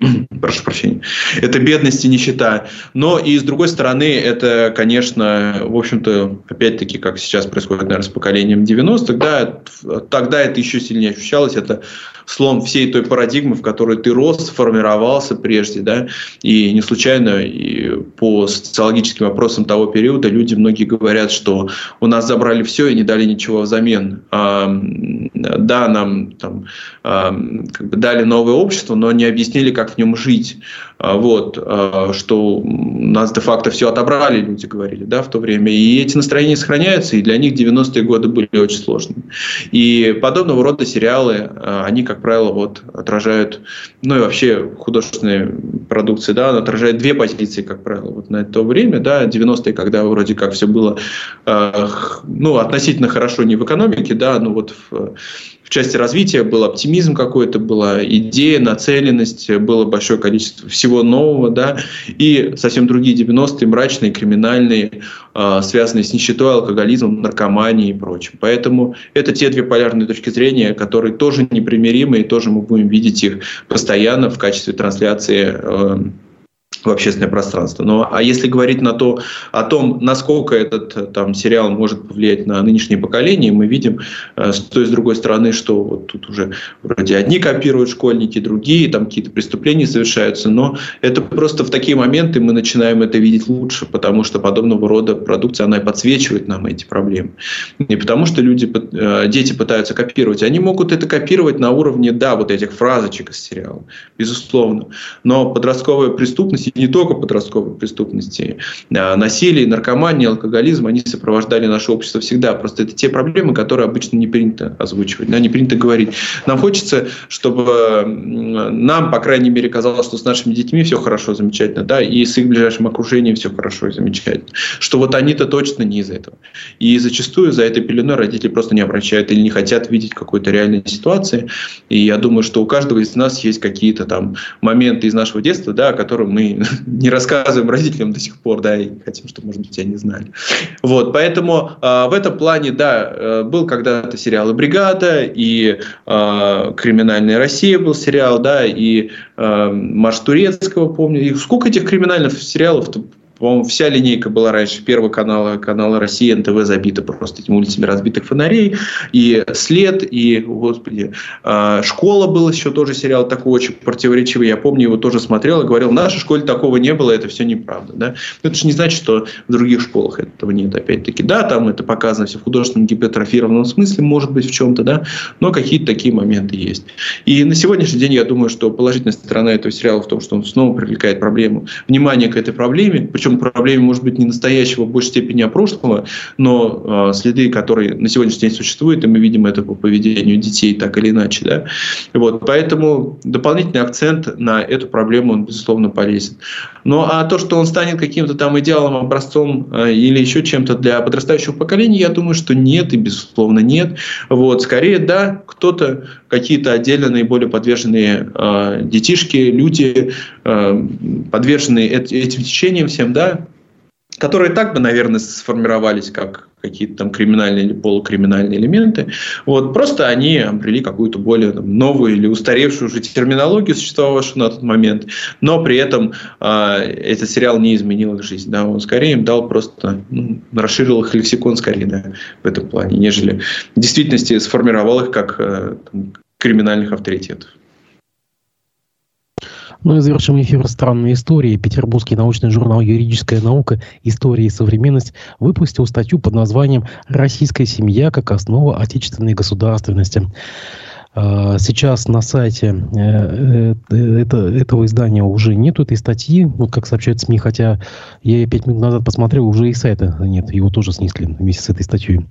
прошу прощения, это бедность и нищета. Но и с другой стороны, это, конечно, в общем-то, опять-таки, как сейчас происходит, наверное, с поколением 90-х, да, тогда это еще сильнее ощущалось, это слом всей той парадигмы, в которой ты рос, сформировался прежде, да, и не случайно и по социологическим вопросам того периода люди многие говорят, что у нас забрали все и не дали ничего взамен. А, да, нам там, а, как бы дали новое общество, но не объяснили, как в нем жить. А, вот, а, что нас де-факто все отобрали, люди говорили, да, в то время. И эти настроения сохраняются, и для них 90-е годы были очень сложными. И подобного рода сериалы, а, они, как правило, вот, отражают, ну и вообще художественные продукции, да, отражают две позиции, как правило, вот на то время, да, 90-е, когда вроде как все было, ну, относительно хорошо не в экономике, да, но вот в в части развития был оптимизм какой-то, была идея, нацеленность, было большое количество всего нового, да, и совсем другие 90-е, мрачные, криминальные, э, связанные с нищетой, алкоголизмом, наркоманией и прочим. Поэтому это те две полярные точки зрения, которые тоже непримиримы, и тоже мы будем видеть их постоянно в качестве трансляции э, в общественное пространство. Но а если говорить на то, о том, насколько этот там, сериал может повлиять на нынешнее поколение, мы видим э, с той и с другой стороны, что вот тут уже вроде одни копируют школьники, другие, там какие-то преступления совершаются, но это просто в такие моменты мы начинаем это видеть лучше, потому что подобного рода продукция, она и подсвечивает нам эти проблемы. Не потому что люди, э, дети пытаются копировать, они могут это копировать на уровне, да, вот этих фразочек из сериала, безусловно, но подростковая преступность и не только подростковой преступности, а насилие, наркомания, алкоголизм, они сопровождали наше общество всегда. Просто это те проблемы, которые обычно не принято озвучивать, не принято говорить. Нам хочется, чтобы нам, по крайней мере, казалось, что с нашими детьми все хорошо, замечательно, да, и с их ближайшим окружением все хорошо и замечательно. Что вот они-то точно не из этого. И зачастую за этой пеленой родители просто не обращают или не хотят видеть какой-то реальной ситуации. И я думаю, что у каждого из нас есть какие-то там моменты из нашего детства, да, о которых мы не рассказываем родителям до сих пор, да, и хотим, чтобы, может быть, они знали. Вот, поэтому э, в этом плане, да, э, был когда-то сериал «Бригада», и э, «Криминальная Россия» был сериал, да, и э, «Марш Турецкого», помню. И сколько этих криминальных сериалов по-моему, вся линейка была раньше Первого канала, канала России, НТВ забита просто этими улицами разбитых фонарей. И «След», и, господи, а, «Школа» был еще тоже сериал такой очень противоречивый. Я помню, его тоже смотрел и говорил, в нашей школе такого не было, это все неправда. Да? Но это же не значит, что в других школах этого нет. Опять-таки, да, там это показано все в художественном гипертрофированном смысле, может быть, в чем-то, да, но какие-то такие моменты есть. И на сегодняшний день я думаю, что положительная сторона этого сериала в том, что он снова привлекает проблему, внимание к этой проблеме, причем причем проблеме может быть не настоящего, в большей степени, а прошлого, но э, следы, которые на сегодняшний день существуют, и мы видим это по поведению детей так или иначе. Да? Вот, поэтому дополнительный акцент на эту проблему, он, безусловно, полезен. Ну а то, что он станет каким-то там идеалом, образцом э, или еще чем-то для подрастающего поколения, я думаю, что нет и, безусловно, нет. Вот, скорее, да, кто-то, какие-то отдельно наиболее подверженные э, детишки, люди, э, подверженные этим течениям всем, да, которые так бы, наверное, сформировались как какие-то там криминальные или полукриминальные элементы. Вот, просто они обрели какую-то более там, новую или устаревшую уже терминологию, существовавшую на тот момент, но при этом э, этот сериал не изменил их жизнь. Да, он скорее им дал просто, ну, расширил их лексикон скорее да, в этом плане, нежели в действительности сформировал их как э, там, криминальных авторитетов. Ну и завершим эфир странной истории. Петербургский научный журнал «Юридическая наука. История и современность» выпустил статью под названием «Российская семья как основа отечественной государственности». А, сейчас на сайте э, э, это, этого издания уже нету этой статьи, вот как сообщают СМИ, хотя я пять минут назад посмотрел, уже и сайта нет, его тоже снесли вместе с этой статьей.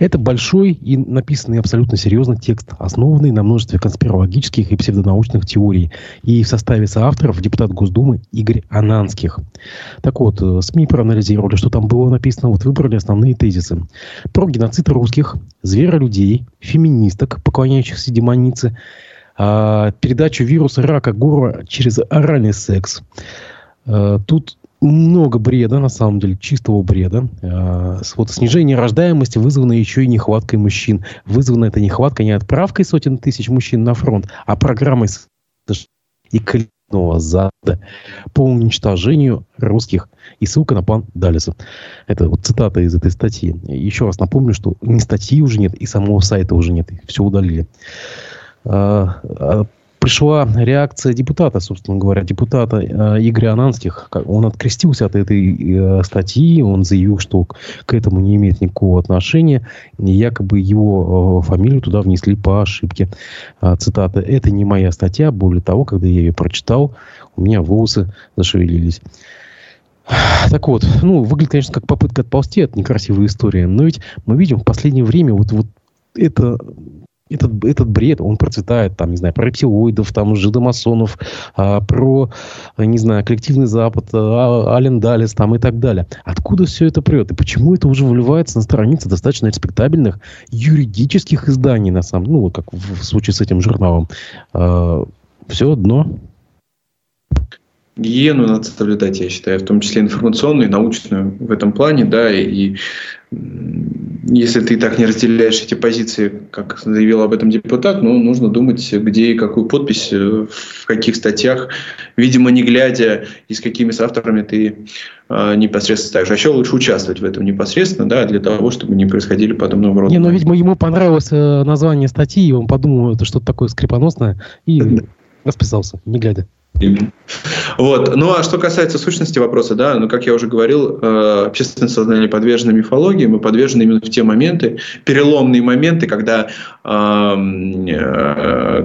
Это большой и написанный абсолютно серьезный текст, основанный на множестве конспирологических и псевдонаучных теорий. И в составе соавторов депутат Госдумы Игорь Ананских. Так вот, э, СМИ проанализировали, что там было написано, вот выбрали основные тезисы. Про геноцид русских, зверолюдей, феминисток, поклоняющихся демоницы, а, передачу вируса рака гора через оральный секс. А, тут много бреда, на самом деле, чистого бреда. А, вот снижение рождаемости вызвано еще и нехваткой мужчин. Вызвана эта нехватка не отправкой сотен тысяч мужчин на фронт, а программой и коллективного зада по уничтожению русских. И ссылка на план Далиса. Это вот цитата из этой статьи. Еще раз напомню, что ни статьи уже нет, и самого сайта уже нет. Все удалили. А, а, пришла реакция депутата, собственно говоря, депутата э, Игоря Ананских. Он открестился от этой э, статьи, он заявил, что к этому не имеет никакого отношения. Якобы его э, фамилию туда внесли по ошибке. Э, цитата. «Это не моя статья. Более того, когда я ее прочитал, у меня волосы зашевелились». Так вот, ну, выглядит, конечно, как попытка отползти от некрасивой истории, но ведь мы видим в последнее время вот, вот это этот, этот бред, он процветает, там, не знаю, про рептилоидов, там, жидомасонов, а, про, не знаю, коллективный Запад, а, Ален Далес, там, и так далее. Откуда все это прет? И почему это уже выливается на страницы достаточно респектабельных юридических изданий, на самом ну, как в, в случае с этим журналом? А, все одно. Гигиену надо соблюдать, я считаю, в том числе информационную, научную в этом плане, да, и если ты так не разделяешь эти позиции, как заявил об этом депутат, ну, нужно думать, где и какую подпись, э, в каких статьях, видимо, не глядя, и с какими авторами ты э, непосредственно ставишь. А еще лучше участвовать в этом непосредственно, да, для того, чтобы не происходили подобного рода. Не, ну, видимо, ему понравилось э, название статьи, и он подумал, это что-то такое скрипоносное, и расписался, не глядя. Вот. Ну а что касается сущности вопроса, да, ну как я уже говорил, э, общественное сознание подвержено мифологии, мы подвержены именно в те моменты, переломные моменты, когда, э,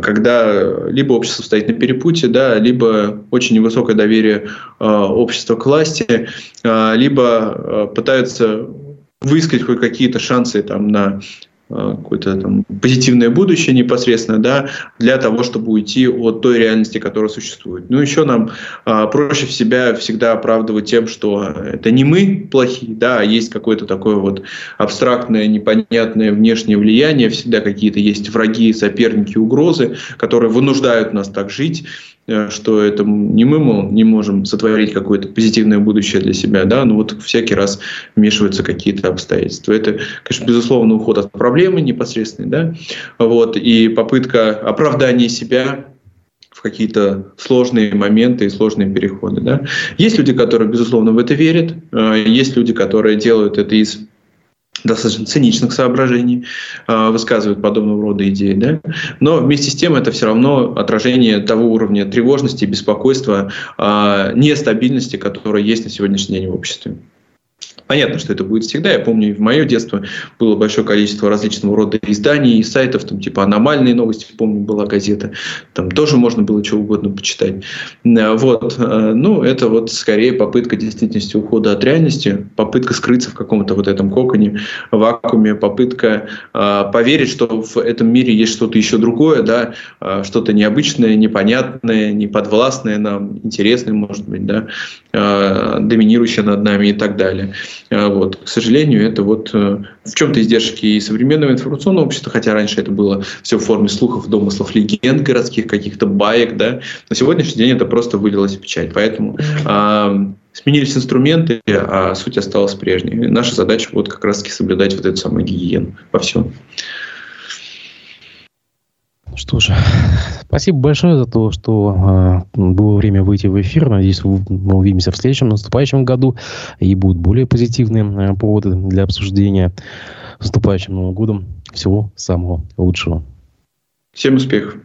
когда либо общество стоит на перепутье, да, либо очень невысокое доверие э, общества к власти, либо пытаются выискать хоть какие-то шансы там, на Э, какое-то там позитивное будущее непосредственно, да, для того, чтобы уйти от той реальности, которая существует. Ну, еще нам а, проще в себя всегда оправдывать тем, что это не мы плохие, да, а есть какое-то такое вот абстрактное, непонятное внешнее влияние, всегда какие-то есть враги, соперники, угрозы, которые вынуждают нас так жить, Э, что это не мы, мол, не можем сотворить какое-то позитивное будущее для себя, да, но вот всякий раз вмешиваются какие-то обстоятельства. Это, конечно, безусловно, уход от проблемы непосредственной, да, вот, и попытка оправдания себя в какие-то сложные моменты и сложные переходы. Да. Есть люди, которые, безусловно, в это верят, э, есть люди, которые делают это из достаточно циничных соображений э, высказывают подобного рода идеи. Да? Но вместе с тем это все равно отражение того уровня тревожности, беспокойства, э, нестабильности, которая есть на сегодняшний день в обществе. Понятно, что это будет всегда. Я помню, в мое детство было большое количество различного рода изданий и сайтов, там типа аномальные новости, помню, была газета. Там тоже можно было чего угодно почитать. Э, вот. Э, ну, это вот скорее попытка действительности ухода от реальности, попытка скрыться в каком-то вот этом коконе, вакууме, попытка э, поверить, что в этом мире есть что-то еще другое, да, э, что-то необычное, непонятное, неподвластное нам, интересное, может быть, да, э, доминирующее над нами и так далее. А, вот. К сожалению, это вот э, в чем-то издержки и современного информационного общества, хотя раньше это было все в форме слухов, домыслов, легенд городских, каких-то баек, да. На сегодняшний день это просто вылилось в печать. Поэтому а, сменились инструменты, а суть осталась прежней. И наша задача вот как раз-таки соблюдать вот эту самую гигиену во всем. Что ж, спасибо большое за то, что э, было время выйти в эфир. Надеюсь, мы увидимся в следующем наступающем году и будут более позитивные э, поводы для обсуждения. С наступающим Новым годом. Всего самого лучшего. Всем успехов.